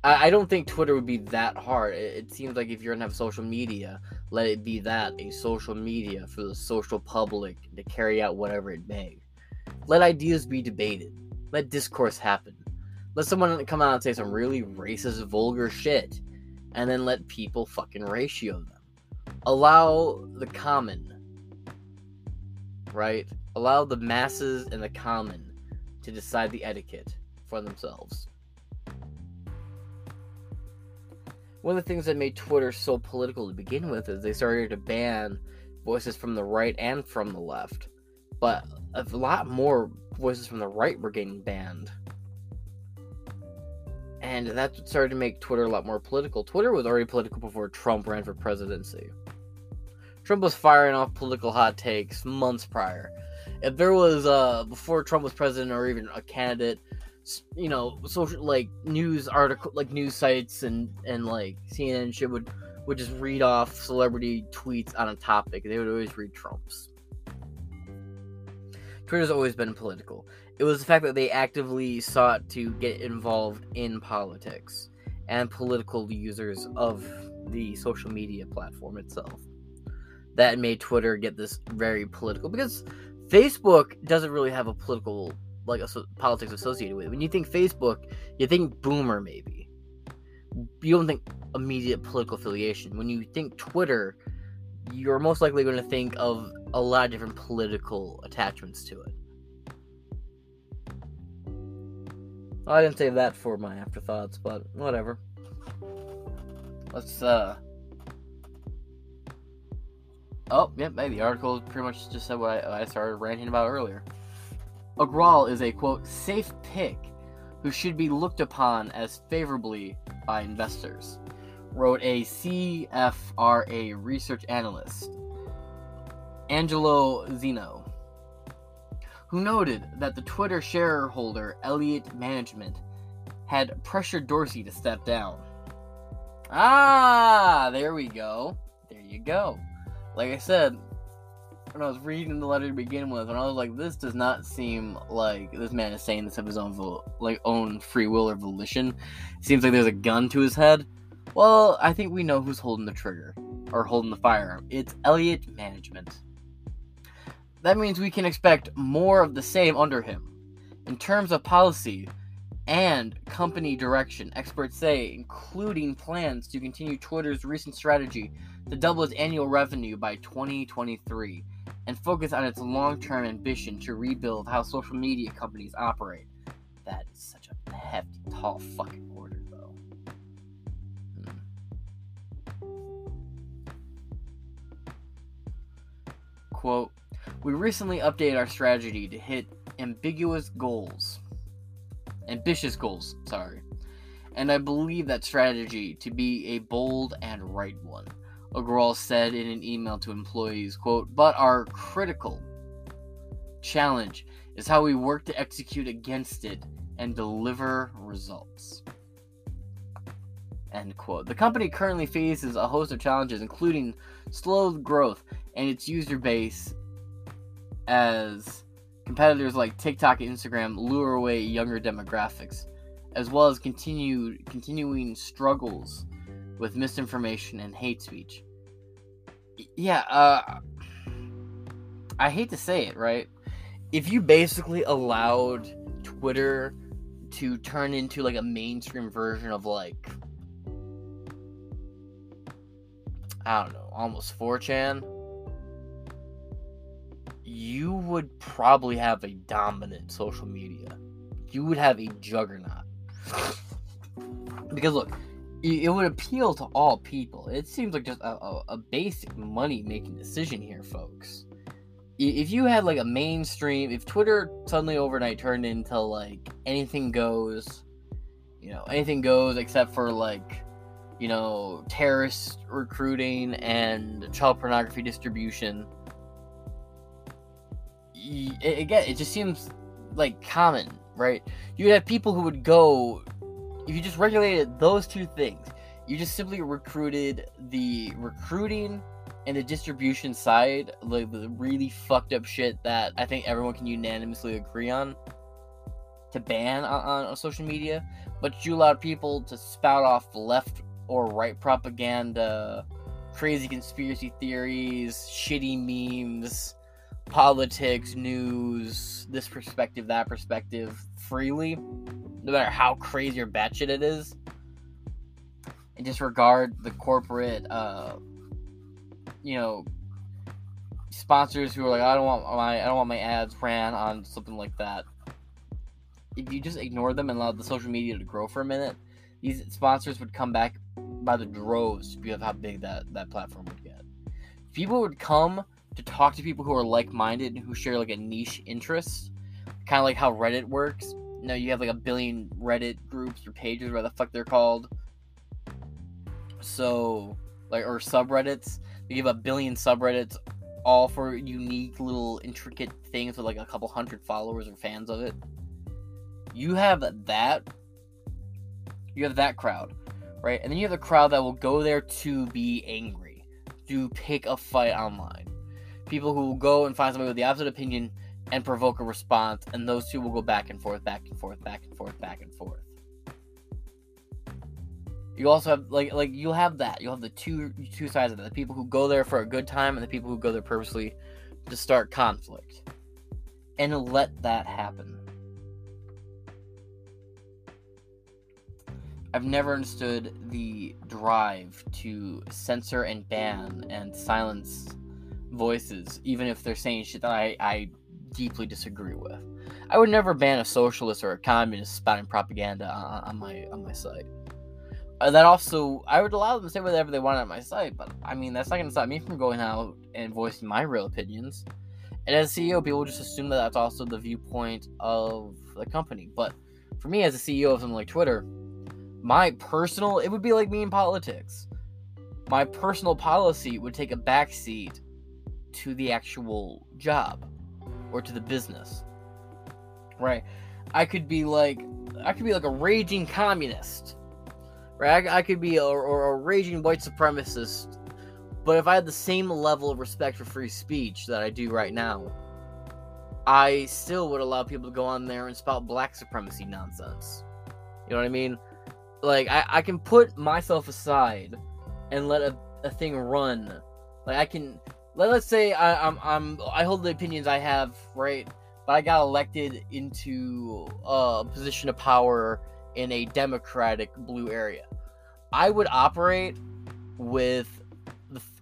I, I don't think Twitter would be that hard. It, it seems like if you're gonna have social media, let it be that a social media for the social public to carry out whatever it may. Let ideas be debated. Let discourse happen. Let someone come out and say some really racist, vulgar shit, and then let people fucking ratio them. Allow the common, right? Allow the masses and the common to decide the etiquette for themselves. One of the things that made Twitter so political to begin with is they started to ban voices from the right and from the left. But a lot more voices from the right were getting banned. And that started to make Twitter a lot more political. Twitter was already political before Trump ran for presidency. Trump was firing off political hot takes months prior. If there was, uh, before Trump was president or even a candidate, you know social like news article like news sites and and like CNN shit would would just read off celebrity tweets on a topic. They would always read Trump's. Twitter's always been political. It was the fact that they actively sought to get involved in politics and political users of the social media platform itself that made Twitter get this very political because Facebook doesn't really have a political like politics associated with it. When you think Facebook, you think boomer maybe. You don't think immediate political affiliation. When you think Twitter, you're most likely going to think of a lot of different political attachments to it. I didn't save that for my afterthoughts, but whatever. Let's uh Oh, yep, maybe. the article pretty much just said what I, I started ranting about earlier. Agrawal is a quote safe pick who should be looked upon as favorably by investors, wrote a CFRA research analyst, Angelo Zino, who noted that the Twitter shareholder Elliott Management had pressured Dorsey to step down. Ah, there we go. There you go. Like I said, when I was reading the letter to begin with, and I was like, this does not seem like this man is saying this of his own vol- like own free will or volition. It seems like there's a gun to his head. Well, I think we know who's holding the trigger or holding the firearm. It's Elliott Management. That means we can expect more of the same under him. In terms of policy and company direction, experts say, including plans to continue Twitter's recent strategy to double its annual revenue by 2023 and focus on its long term ambition to rebuild how social media companies operate. That is such a hefty, tall fucking order, though. Hmm. Quote We recently updated our strategy to hit ambiguous goals. Ambitious goals, sorry. And I believe that strategy to be a bold and right one. Agrawal said in an email to employees, quote, but our critical challenge is how we work to execute against it and deliver results. End quote. The company currently faces a host of challenges, including slow growth and its user base as competitors like TikTok and Instagram lure away younger demographics, as well as continued continuing struggles with misinformation and hate speech. Yeah, uh, I hate to say it, right? If you basically allowed Twitter to turn into like a mainstream version of like, I don't know, almost 4chan, you would probably have a dominant social media. You would have a juggernaut. Because look, it would appeal to all people. It seems like just a, a, a basic money making decision here, folks. If you had like a mainstream, if Twitter suddenly overnight turned into like anything goes, you know, anything goes except for like, you know, terrorist recruiting and child pornography distribution, again, it just seems like common, right? You'd have people who would go if you just regulated those two things, you just simply recruited the recruiting and the distribution side, like the really fucked up shit that I think everyone can unanimously agree on to ban on, on social media, but you allowed people to spout off left or right propaganda, crazy conspiracy theories, shitty memes, politics, news, this perspective, that perspective freely, no matter how crazy or batshit it is, and disregard the corporate, uh, you know, sponsors who are like, I don't want my, I don't want my ads ran on something like that. If you just ignore them and allow the social media to grow for a minute, these sponsors would come back by the droves because of how big that that platform would get. People would come to talk to people who are like-minded and who share like a niche interest, kind of like how Reddit works. Know, you have like a billion Reddit groups or pages, where the fuck they're called. So, like, or subreddits. You have a billion subreddits, all for unique little intricate things with like a couple hundred followers or fans of it. you have that you have that crowd, right? And then you have the crowd that will go there to be angry, to pick a fight online. People who will go and find somebody with the opposite opinion and provoke a response, and those two will go back and forth, back and forth, back and forth, back and forth. You also have like like you'll have that. You'll have the two two sides of that. The people who go there for a good time and the people who go there purposely to start conflict. And let that happen. I've never understood the drive to censor and ban and silence voices, even if they're saying shit that I, I deeply disagree with. I would never ban a socialist or a communist spouting propaganda on, on my on my site. Uh, that also, I would allow them to say whatever they want on my site, but I mean that's not going to stop me from going out and voicing my real opinions. And as CEO, people just assume that that's also the viewpoint of the company. But for me, as a CEO of something like Twitter, my personal it would be like me in politics my personal policy would take a backseat to the actual job or to the business. Right? I could be like i could be like a raging communist. Right? I, I could be a, or a raging white supremacist. But if i had the same level of respect for free speech that i do right now i still would allow people to go on there and spout black supremacy nonsense. You know what i mean? Like I, I can put myself aside and let a, a thing run. Like i can let, let's say I, i'm i'm i hold the opinions i have right? But i got elected into a position of power in a democratic blue area. I would operate with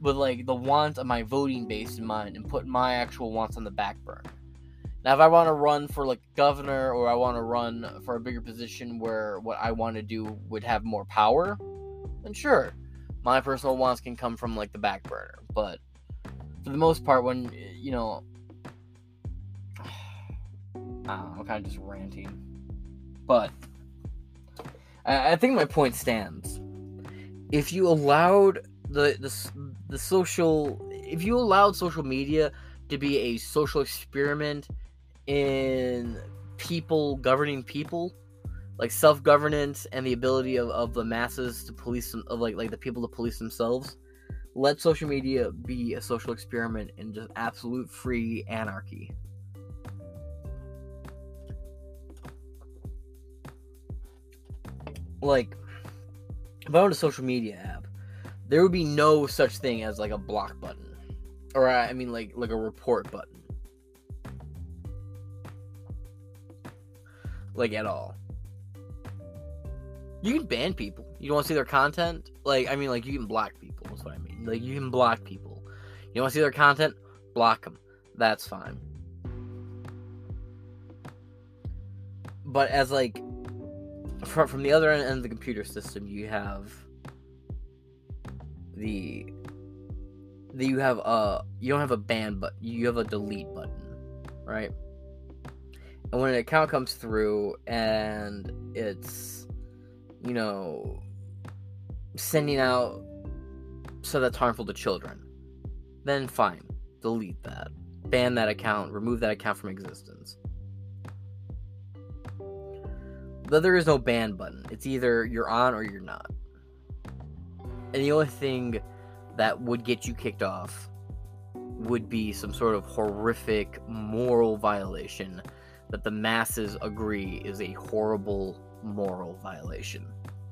with like the wants of my voting base in mind and put my actual wants on the back burner. Now, if I want to run for like governor or I want to run for a bigger position where what I want to do would have more power, then sure, my personal wants can come from like the back burner. But for the most part, when you know, I'm kind of just ranting. But I, I think my point stands. If you allowed the the the social, if you allowed social media to be a social experiment in people governing people like self-governance and the ability of, of the masses to police them of like like the people to police themselves let social media be a social experiment in just absolute free anarchy like if i owned a social media app there would be no such thing as like a block button or i mean like like a report button like at all. You can ban people. You don't want to see their content. Like I mean, like you can block people. That's what I mean. Like you can block people. You don't want to see their content? Block them. That's fine. But as like from from the other end of the computer system, you have the the you have a you don't have a ban but you have a delete button, right? and when an account comes through and it's you know sending out so that's harmful to children. Then fine delete that. Ban that account remove that account from existence. But there is no ban button it's either you're on or you're not. And the only thing that would get you kicked off would be some sort of horrific moral violation that the masses agree is a horrible moral violation,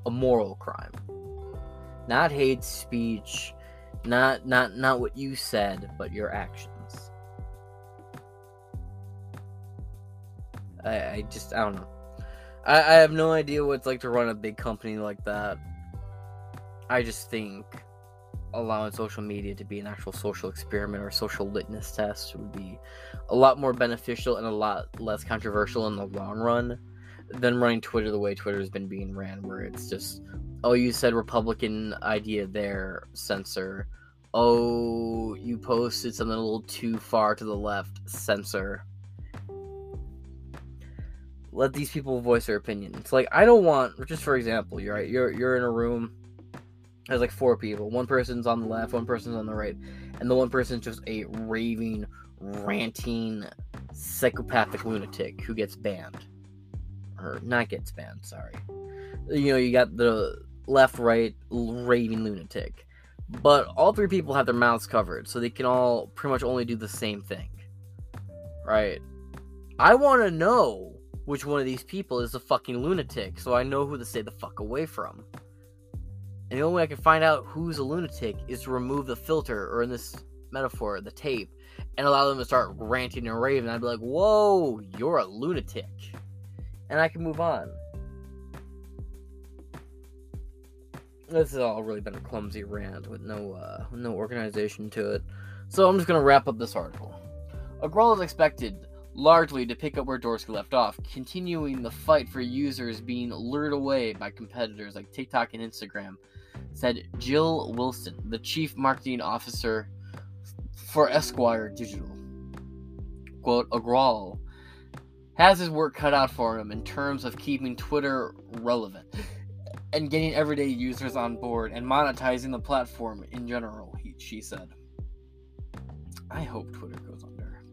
a moral crime. Not hate speech, not not not what you said, but your actions. I, I just I don't know. I, I have no idea what it's like to run a big company like that. I just think allowing social media to be an actual social experiment or social litmus test would be a lot more beneficial and a lot less controversial in the long run than running Twitter the way Twitter has been being ran, where it's just, oh, you said Republican idea there, censor. Oh, you posted something a little too far to the left, censor. Let these people voice their opinion. It's like I don't want, just for example, you're right. You're you're in a room there's like four people. One person's on the left, one person's on the right, and the one person's just a raving, ranting, psychopathic lunatic who gets banned. or not gets banned. Sorry. You know, you got the left, right, raving lunatic, but all three people have their mouths covered, so they can all pretty much only do the same thing, right? I want to know which one of these people is a fucking lunatic, so I know who to stay the fuck away from. And the only way I can find out who's a lunatic is to remove the filter, or in this metaphor, the tape, and allow them to start ranting and raving. I'd be like, whoa, you're a lunatic. And I can move on. This has all really been a clumsy rant with no uh, no organization to it. So I'm just gonna wrap up this article. Agrawal is expected largely to pick up where Dorsey left off, continuing the fight for users being lured away by competitors like TikTok and Instagram, said Jill Wilson, the chief marketing officer for Esquire Digital. Quote, Agrawal has his work cut out for him in terms of keeping Twitter relevant and getting everyday users on board and monetizing the platform in general, he, she said. I hope Twitter goes under.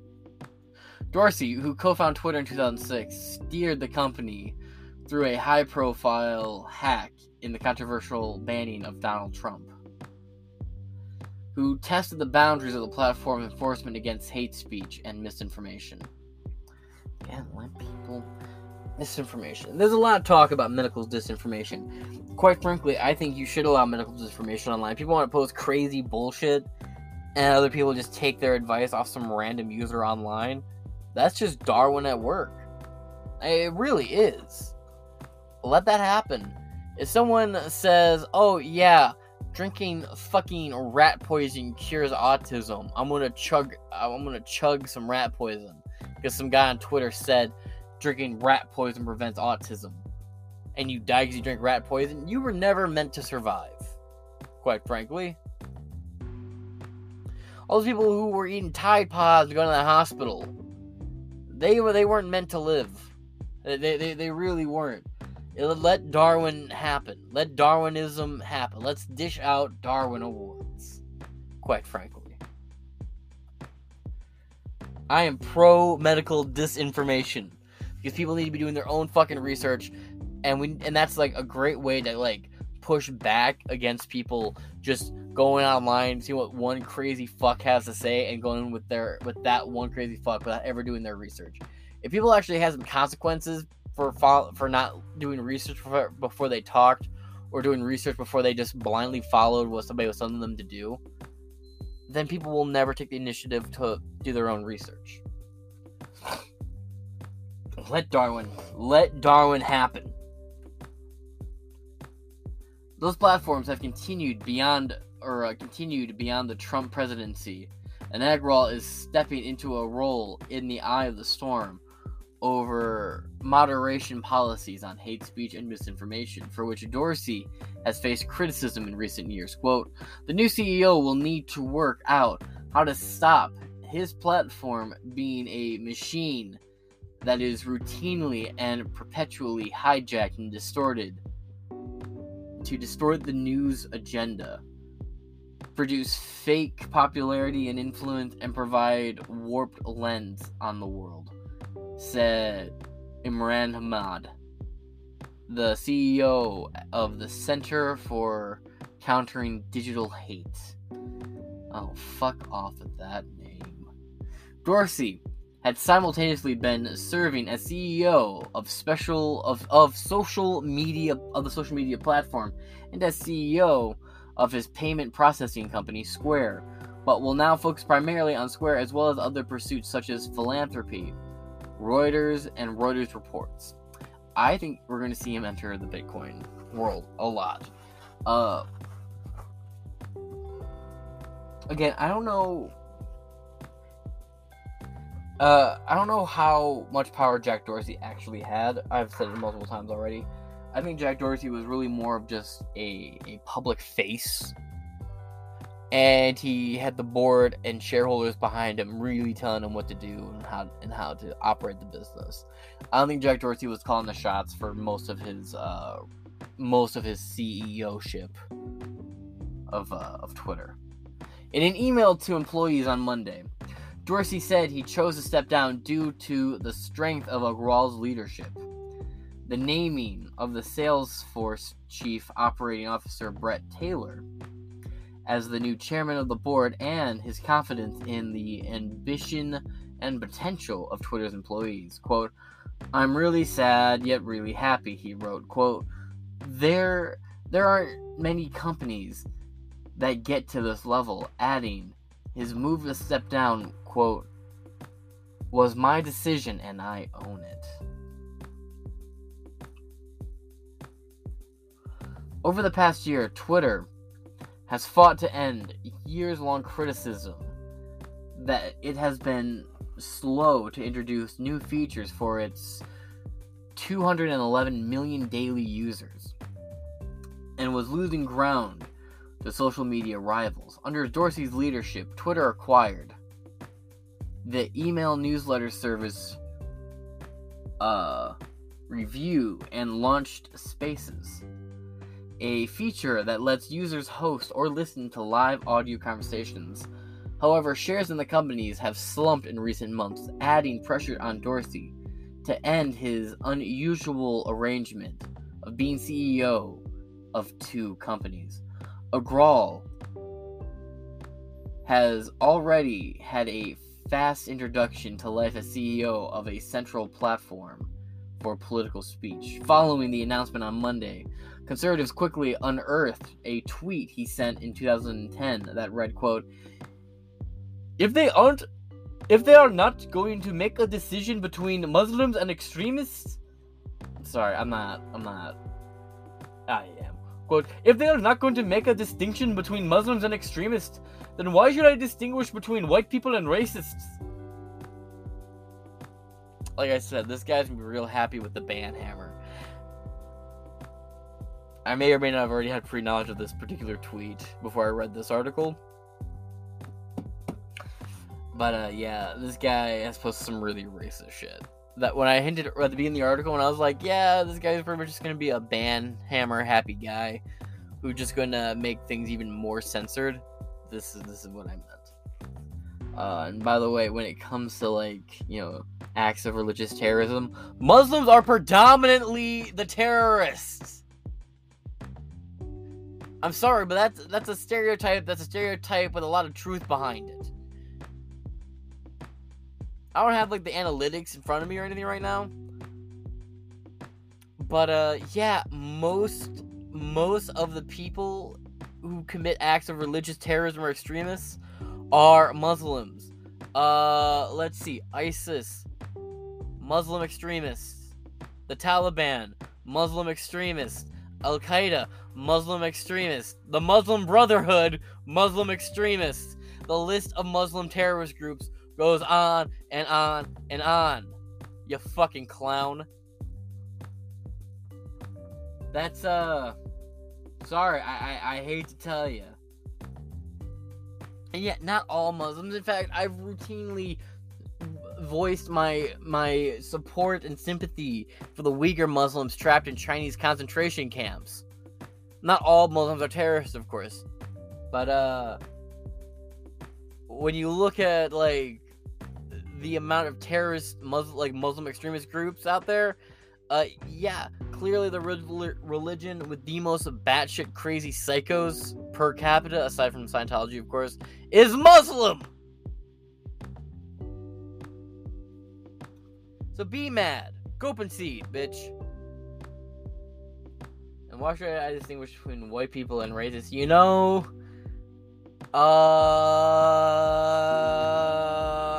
Dorsey, who co founded Twitter in 2006, steered the company through a high profile hack in the controversial banning of Donald Trump, who tested the boundaries of the platform's enforcement against hate speech and misinformation. And let people misinformation. There's a lot of talk about medical disinformation. Quite frankly, I think you should allow medical disinformation online. People want to post crazy bullshit, and other people just take their advice off some random user online. That's just Darwin at work. It really is. Let that happen. If someone says, "Oh yeah, drinking fucking rat poison cures autism," I'm gonna chug. I'm gonna chug some rat poison because some guy on Twitter said drinking rat poison prevents autism, and you die because you drink rat poison, you were never meant to survive. Quite frankly. All those people who were eating Tide Pods going to the hospital, they were they weren't meant to live. They, they, they really weren't. Let Darwin happen. Let Darwinism happen. Let's dish out Darwin Awards. Quite frankly. I am pro medical disinformation because people need to be doing their own fucking research. And we and that's like a great way to like push back against people just going online see what one crazy fuck has to say and going with their with that one crazy fuck without ever doing their research. If people actually had some consequences for for not doing research before, before they talked or doing research before they just blindly followed what somebody was telling them to do then people will never take the initiative to do their own research let Darwin. Let Darwin happen. Those platforms have continued beyond, or uh, continued beyond the Trump presidency, and Agrawal is stepping into a role in the eye of the storm over moderation policies on hate speech and misinformation, for which Dorsey has faced criticism in recent years. Quote, the new CEO will need to work out how to stop his platform being a machine that is routinely and perpetually hijacked and distorted to distort the news agenda, produce fake popularity and influence, and provide warped lens on the world, said Imran Ahmed, the CEO of the Center for Countering Digital Hate. Oh, fuck off with that name. Dorsey had simultaneously been serving as CEO of special of, of social media of the social media platform and as CEO of his payment processing company Square, but will now focus primarily on Square as well as other pursuits such as philanthropy, Reuters, and Reuters reports. I think we're going to see him enter the Bitcoin world a lot. Uh, again, I don't know uh, I don't know how much power Jack Dorsey actually had. I've said it multiple times already. I think Jack Dorsey was really more of just a, a public face. And he had the board and shareholders behind him really telling him what to do and how and how to operate the business. I don't think Jack Dorsey was calling the shots for most of his uh, most of his CEO ship of uh, of Twitter. In an email to employees on Monday, Dorsey said he chose to step down due to the strength of Agrawal's leadership. the naming of the Salesforce chief operating officer Bret Taylor as the new chairman of the board and his confidence in the ambition and potential of Twitter's employees. Quote, I'm really sad yet really happy, he wrote. Quote, there there aren't many companies that get to this level, adding his move to step down, quote, was my decision and I own it. Over the past year, Twitter has fought to end years long criticism that it has been slow to introduce new features for its 211 million daily users and was losing ground to social media rivals. Under Dorsey's leadership, Twitter acquired the email newsletter service uh, Revue and launched Spaces, a feature that lets users host or listen to live audio conversations. However, shares in the companies have slumped in recent months, adding pressure on Dorsey to end his unusual arrangement of being CEO of two companies. Agrawal has already had a fast introduction to life as CEO of a central platform for political speech. Following the announcement on Monday, conservatives quickly unearthed a tweet he sent in 2010 that read, quote, If they aren't if they are not going to make a decision between Muslims and extremists sorry, I'm not I'm not I. Quote, if they are not going to make a distinction between Muslims and extremists, then why should I distinguish between white people and racists? Like I said, this guy's gonna be real happy with the ban hammer. I may or may not have already had pre knowledge of this particular tweet before I read this article. But uh, yeah, this guy has posted some really racist shit. That when I hinted at the beginning of the article, and I was like, yeah, this guy's pretty much just gonna be a ban hammer happy guy who's just gonna make things even more censored. This is this is what I meant. Uh, and by the way, when it comes to like you know acts of religious terrorism, Muslims are predominantly the terrorists. I'm sorry, but that's that's a stereotype. That's a stereotype with a lot of truth behind it. I don't have like the analytics in front of me or anything right now. But uh yeah, most most of the people who commit acts of religious terrorism or extremists are Muslims. Uh let's see. ISIS, Muslim extremists. The Taliban, Muslim extremists. Al Qaeda, Muslim extremists. The Muslim Brotherhood, Muslim extremists. The list of Muslim terrorist groups goes on and on and on. You fucking clown. That's uh sorry, I, I, I hate to tell you. And yet not all Muslims. In fact, I've routinely voiced my my support and sympathy for the Uyghur Muslims trapped in Chinese concentration camps. Not all Muslims are terrorists, of course. But uh when you look at like the amount of terrorist Muslim like Muslim extremist groups out there, uh, yeah, clearly the re- religion with the most batshit crazy psychos per capita, aside from Scientology, of course, is Muslim. So be mad, go concede, bitch. And why should I distinguish between white people and racists? You know, uh,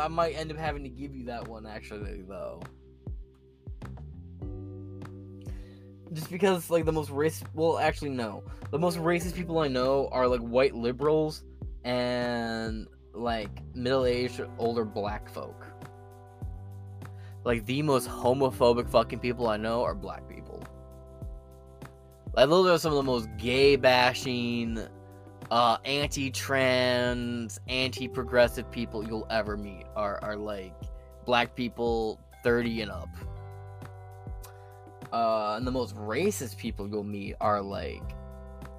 I might end up having to give you that one actually, though. Just because, like, the most racist. Well, actually, no. The most racist people I know are, like, white liberals and, like, middle aged, older black folk. Like, the most homophobic fucking people I know are black people. Like, those are some of the most gay bashing, uh, anti-trans, anti-progressive people you'll ever meet are are like black people 30 and up. Uh, and the most racist people you'll meet are like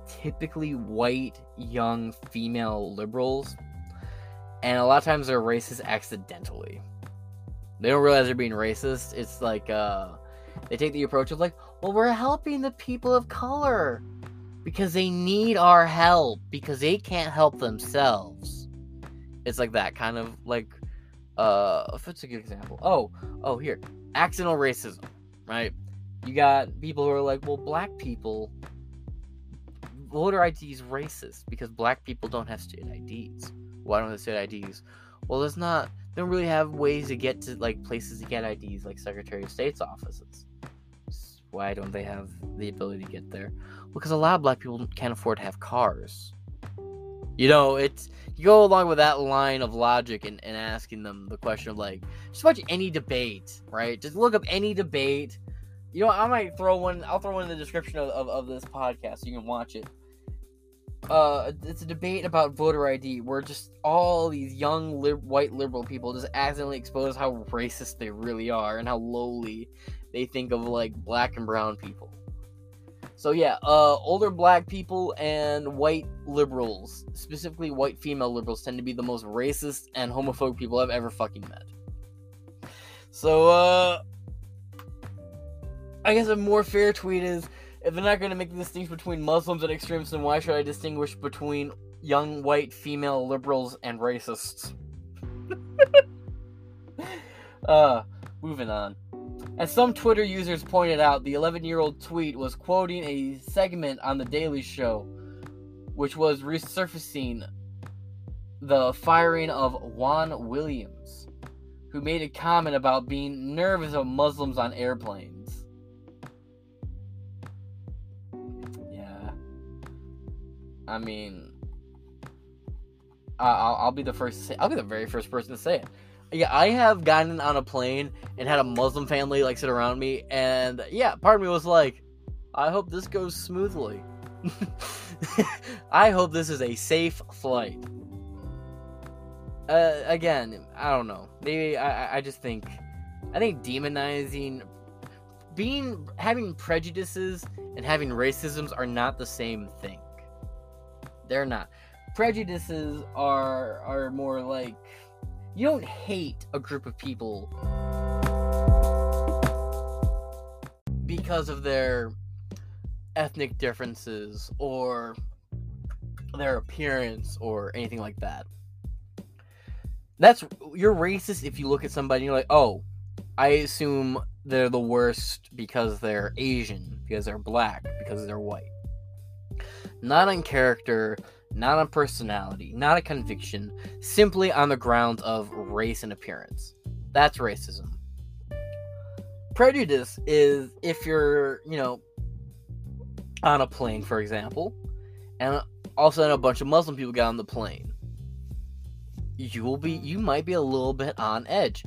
typically white young female liberals, and a lot of times they're racist accidentally. They don't realize they're being racist. It's like uh, They take the approach of like, well, we're helping the people of color because they need our help because they can't help themselves. It's like that kind of like uh if what's a good example? Oh, oh here. Accidental racism, right? You got people who are like, well, black people voter ID is racist because black people don't have state IDs. Why don't they state IDs? Well, there's not. They don't really have ways to get to like places to get IDs, like Secretary of State's offices. Why don't they have the ability to get there? Because a lot of black people can't afford to have cars. You know, it's you go along with that line of logic and, and asking them the question of like, just watch any debate, right? Just look up any debate. You know, I might throw one. I'll throw one in the description of, of, of this podcast so you can watch it uh, it's a debate about voter ID where just all these young white liberal people just accidentally expose how racist they really are and how lowly they think of like black and brown people. So yeah, uh, older black people and white liberals, specifically white female liberals, tend to be the most racist and homophobic people I've ever fucking met. So uh, I guess a more fair tweet is if they're not going to make the distinction between Muslims and extremists, then why should I distinguish between young white female liberals and racists? uh, moving on. As some Twitter users pointed out, the 11 year old tweet was quoting a segment on The Daily Show, which was resurfacing the firing of Juan Williams, who made a comment about being nervous of Muslims on airplanes. Yeah. I mean, I'll, I'll be the first to say. I'll be the very first person to say it. Yeah, I have gotten on a plane and had a Muslim family like sit around me, and yeah, part of me was like, I hope this goes smoothly. I hope this is a safe flight. Uh, again, I don't know. Maybe I, I just think, I think demonizing, being having prejudices and having racisms are not the same thing. They're not. Prejudices are are more like you don't hate a group of people because of their ethnic differences or their appearance or anything like that. That's you're racist if you look at somebody and you're like, "Oh, I assume they're the worst because they're Asian, because they're black, because they're white." not on character, not on personality, not a conviction, simply on the grounds of race and appearance. That's racism. Prejudice is if you're, you know, on a plane, for example, and all of a sudden a bunch of Muslim people get on the plane. You will be, you might be a little bit on edge.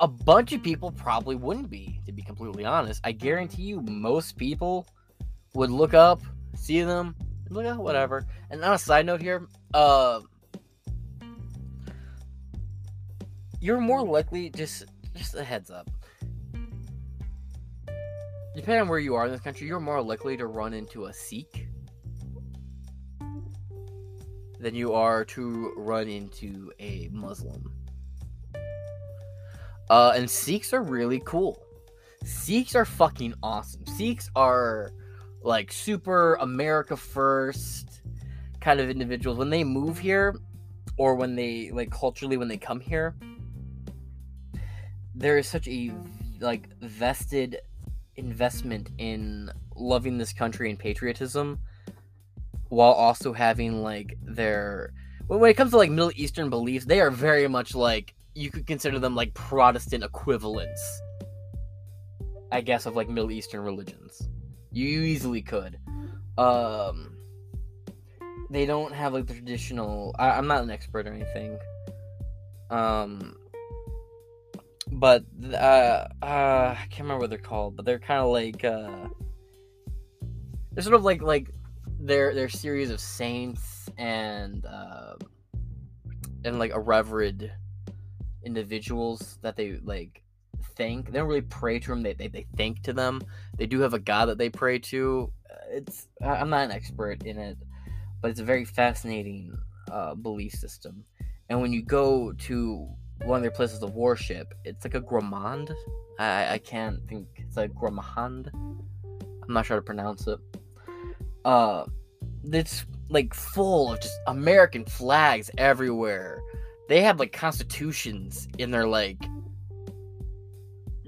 A bunch of people probably wouldn't be, to be completely honest. I guarantee you, most people would look up, see them, like, oh, whatever. And on a side note here, uh, you're more likely just just a heads up. Depending on where you are in this country, you're more likely to run into a Sikh than you are to run into a Muslim. Uh, and Sikhs are really cool. Sikhs are fucking awesome. Sikhs are like super America first kind of individuals. When they move here or when they like culturally when they come here there is such a like vested investment in loving this country and patriotism while also having like their when it comes to like middle eastern beliefs they are very much like you could consider them like protestant equivalents i guess of like middle eastern religions you easily could. Um, they don't have like the traditional. I, I'm not an expert or anything. Um, but uh, uh, I can't remember what they're called, but they're kind of like uh, they're sort of like like their their series of saints and uh, and like irreverent individuals that they like thank. They don't really pray to them. They, they they thank to them. They do have a god that they pray to. Uh, it's I'm not an expert in it, but it's a very fascinating uh, belief system. And when you go to one of their places of worship, it's like a Gramand. I I can't think It's like Gormahand. I'm not sure how to pronounce it. Uh, it's like full of just American flags everywhere. They have like constitutions in their like,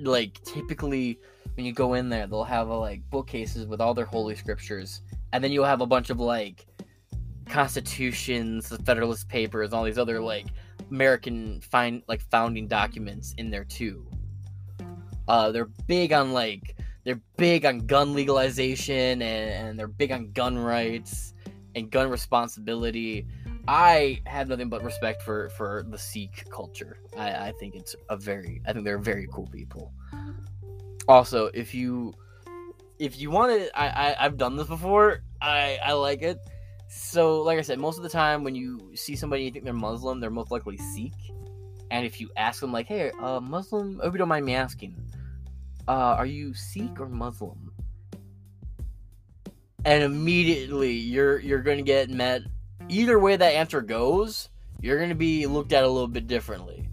like typically when you go in there, they'll have a, like bookcases with all their holy scriptures, and then you'll have a bunch of like constitutions, the Federalist Papers, all these other like American find like founding documents in there too. Uh, they're big on like they're big on gun legalization and, and they're big on gun rights and gun responsibility. I have nothing but respect for for the Sikh culture. I, I think it's a very I think they're very cool people. Also, if you if you want to, I, I I've done this before. I I like it. So, like I said, most of the time when you see somebody you think they're Muslim, they're most likely Sikh. And if you ask them, like, "Hey, uh, Muslim," hope you don't mind me asking, uh, "Are you Sikh or Muslim?" And immediately you're you're to get met. Either way that answer goes, you're going to be looked at a little bit differently.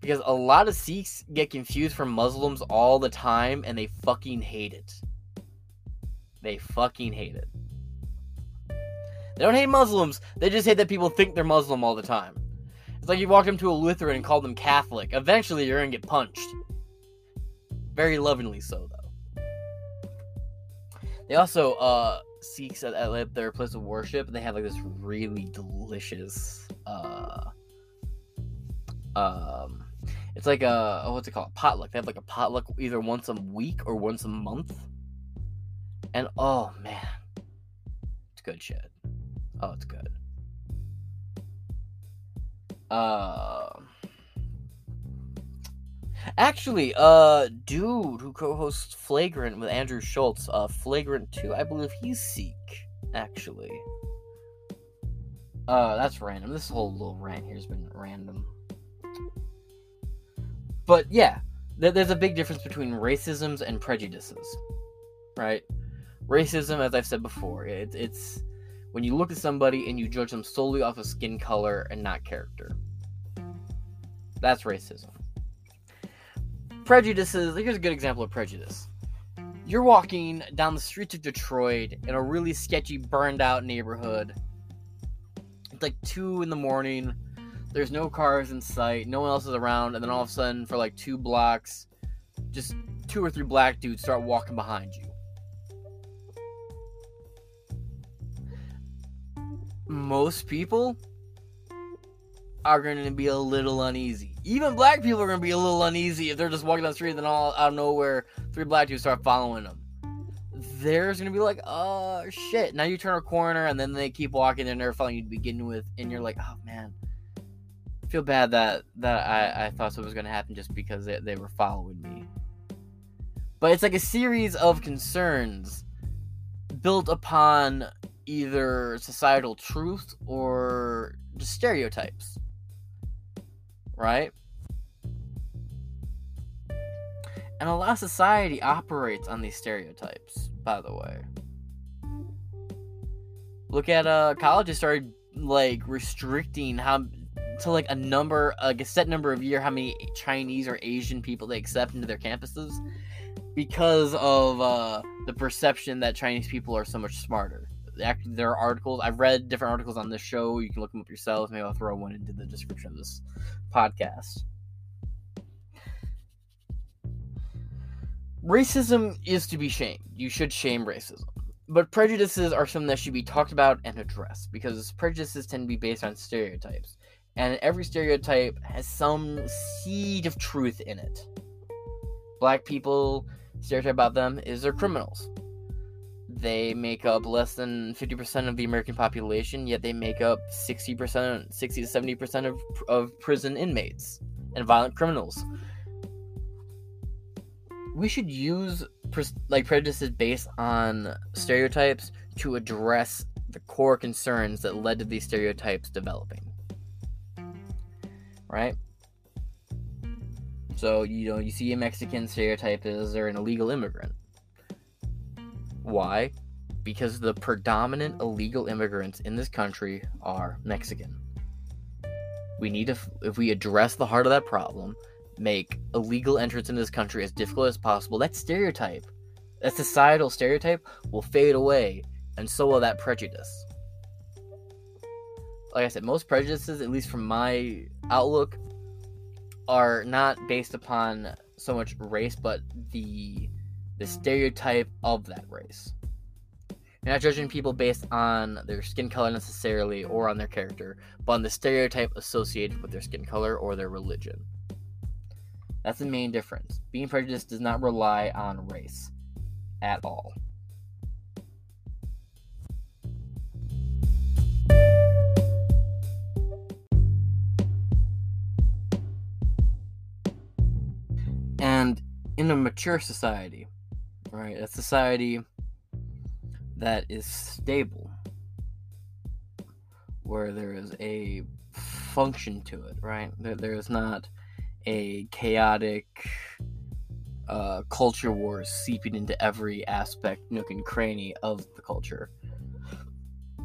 Because a lot of Sikhs get confused for Muslims all the time, and they fucking hate it. They fucking hate it. They don't hate Muslims. They just hate that people think they're Muslim all the time. It's like you walk up to a Lutheran and call them Catholic. Eventually, you're gonna get punched. Very lovingly so, though. They also, uh, Sikhs at, at their place of worship, and they have like this really delicious, uh, um, it's like a oh, what's it called? Potluck. They have like a potluck either once a week or once a month. And oh man, it's good shit. Oh, it's good. Uh, actually, uh, dude who co-hosts Flagrant with Andrew Schulz, uh, Flagrant Two, I believe he's Sikh. Actually, uh, that's random. This whole little rant here has been random. But yeah, th- there's a big difference between racisms and prejudices, right? Racism, as I've said before, it, it's when you look at somebody and you judge them solely off of skin color and not character. That's racism. Prejudices, here's a good example of prejudice. You're walking down the streets of Detroit in a really sketchy, burned out neighborhood. It's like 2 in the morning. There's no cars in sight. No one else is around. And then all of a sudden, for like two blocks, just two or three black dudes start walking behind you. most people are going to be a little uneasy. Even black people are to be a little uneasy if they're just walking down the street and then all out of nowhere, three black dudes start following them. There's to be like, oh shit. Now you turn a corner and then they keep walking and they're following you to begin with, and you're like, oh man. I feel bad that that I, I thought something was to happen just because they, they were following me. But it's like a series of concerns built upon either societal truth or just stereotypes. Right? And a lot of society operates on these stereotypes, by the way. Look at uh colleges started like restricting how to like a number like a set number of year how many Chinese or Asian people they accept into their campuses because of uh the perception that Chinese people are so much smarter actually there are articles I've read different articles on this show. You can look them up yourself. Maybe I'll throw one into the description of this podcast. Racism is to be shamed. You should shame racism. But prejudices are something that should be talked about and addressed because prejudices tend to be based on stereotypes. And every stereotype has some seed of truth in it. Black people, stereotype about them is they're criminals they make up less than 50% of the American population, yet they make up 60%, 60 to 70% of, of prison inmates and violent criminals. We should use like prejudices based on stereotypes to address the core concerns that led to these stereotypes developing. Right? So, you know, you see a Mexican stereotype as they're an illegal immigrant why? Because the predominant illegal immigrants in this country are Mexican. We need to, if we address the heart of that problem, make illegal entrance into this country as difficult as possible, that stereotype, that societal stereotype, will fade away, and so will that prejudice. Like I said, most prejudices, at least from my outlook, are not based upon so much race, but the the stereotype of that race. You're not judging people based on their skin color necessarily or on their character, but on the stereotype associated with their skin color or their religion. That's the main difference. Being prejudiced does not rely on race at all. And in a mature society, right, a society that is stable, where there is a function to it, right? There, there is not a chaotic uh, culture wars seeping into every aspect, nook and cranny of the culture.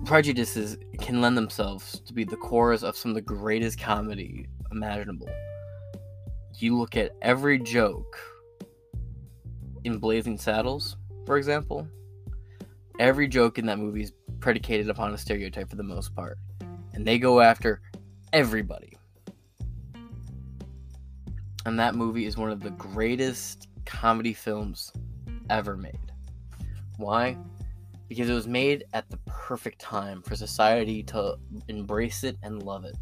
Prejudices can lend themselves to be the cores of some of the greatest comedy imaginable. You look at every joke in Blazing Saddles, for example, every joke in that movie is predicated upon a stereotype for the most part. And they go after everybody. And that movie is one of the greatest comedy films ever made. Why? Because it was made at the perfect time for society to embrace it and love it.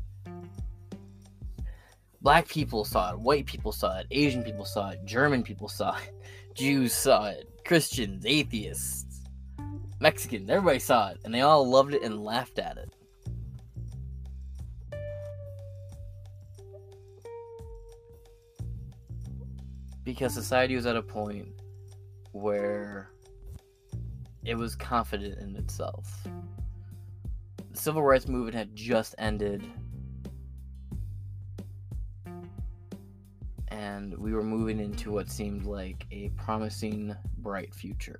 Black people saw it, white people saw it, Asian people saw it, German people saw it, Jews saw it, Christians, atheists, Mexicans, everybody saw it, and they all loved it and laughed at it. Because society was at a point where it was confident in itself. The civil rights movement had just ended, and we were moving into what seemed like a promising, bright future.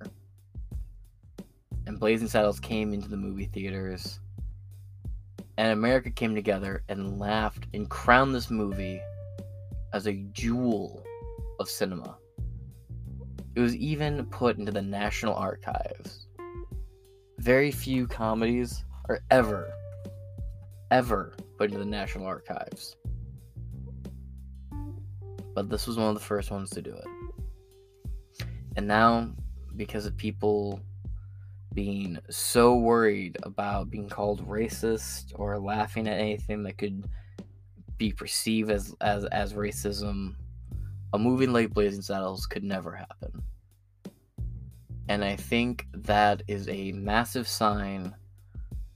And Blazing Saddles came into the movie theaters, and America came together and laughed and crowned this movie as a jewel of cinema. It was even put into the National Archives. Very few comedies are ever, ever put into the National Archives. But this was one of the first ones to do it. And now, because of people being so worried about being called racist or laughing at anything that could be perceived as, as, as racism, a movie like Blazing Saddles could never happen. And I think that is a massive sign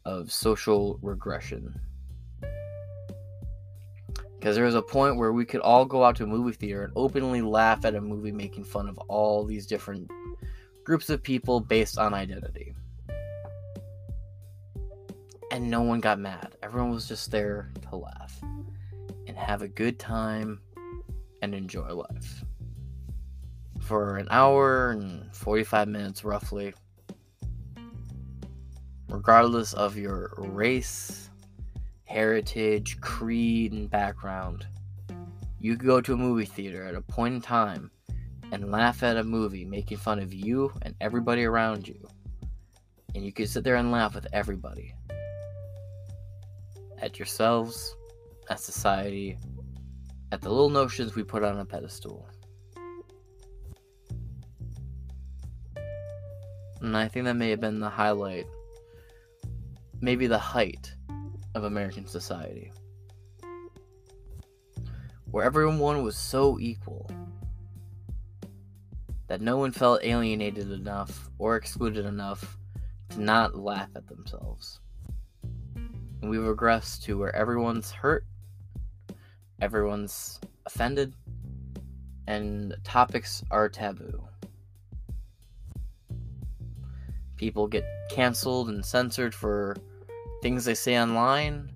of social regression. Because there was a point where we could all go out to a movie theater and openly laugh at a movie making fun of all these different groups of people based on identity. And no one got mad. Everyone was just there to laugh and have a good time and enjoy life. For an hour and 45 minutes, roughly, regardless of your race, heritage, creed, and background, you could go to a movie theater at a point in time and laugh at a movie making fun of you and everybody around you. And you could sit there and laugh with everybody. At yourselves, at society, at the little notions we put on a pedestal. And I think that may have been the highlight, maybe the height of American society. Where everyone was so equal that no one felt alienated enough or excluded enough to not laugh at themselves. And we've regressed to where everyone's hurt, everyone's offended, and topics are taboo. People get canceled and censored for things they say online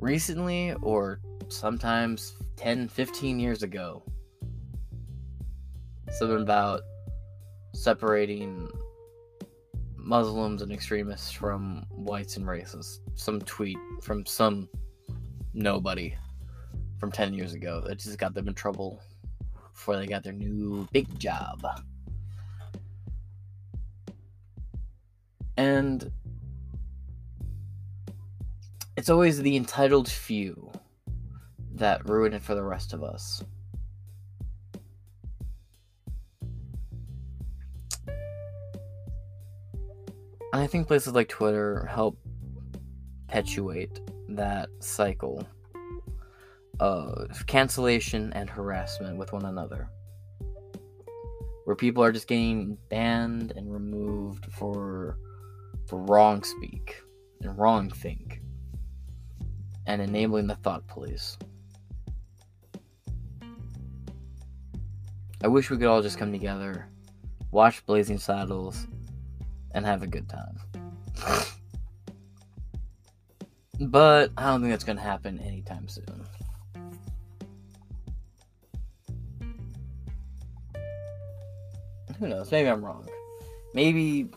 recently or sometimes 10, 15 years ago. Something about separating Muslims and extremists from whites and racists. Some tweet from some nobody from 10 years ago that just got them in trouble before they got their new big job. And it's always the entitled few that ruin it for the rest of us. I think places like Twitter help perpetuate that cycle of cancellation and harassment with one another. Where people are just getting banned and removed for for wrong speak and wrong think and enabling the thought police. I wish we could all just come together, watch Blazing Saddles, and have a good time. but I don't think that's going to happen anytime soon. Who knows? Maybe I'm wrong. Maybe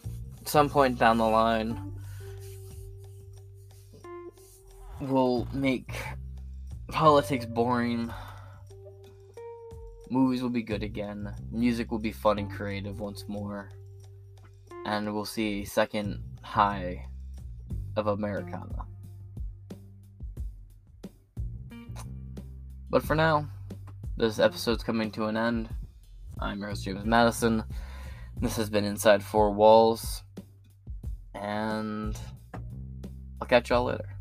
some point down the line, we'll make politics boring. Movies will be good again. Music will be fun and creative once more. And we'll see a second high of Americana. But for now, this episode's coming to an end. I'm your host, James Madison. This has been Inside Four Walls. And I'll catch y'all later.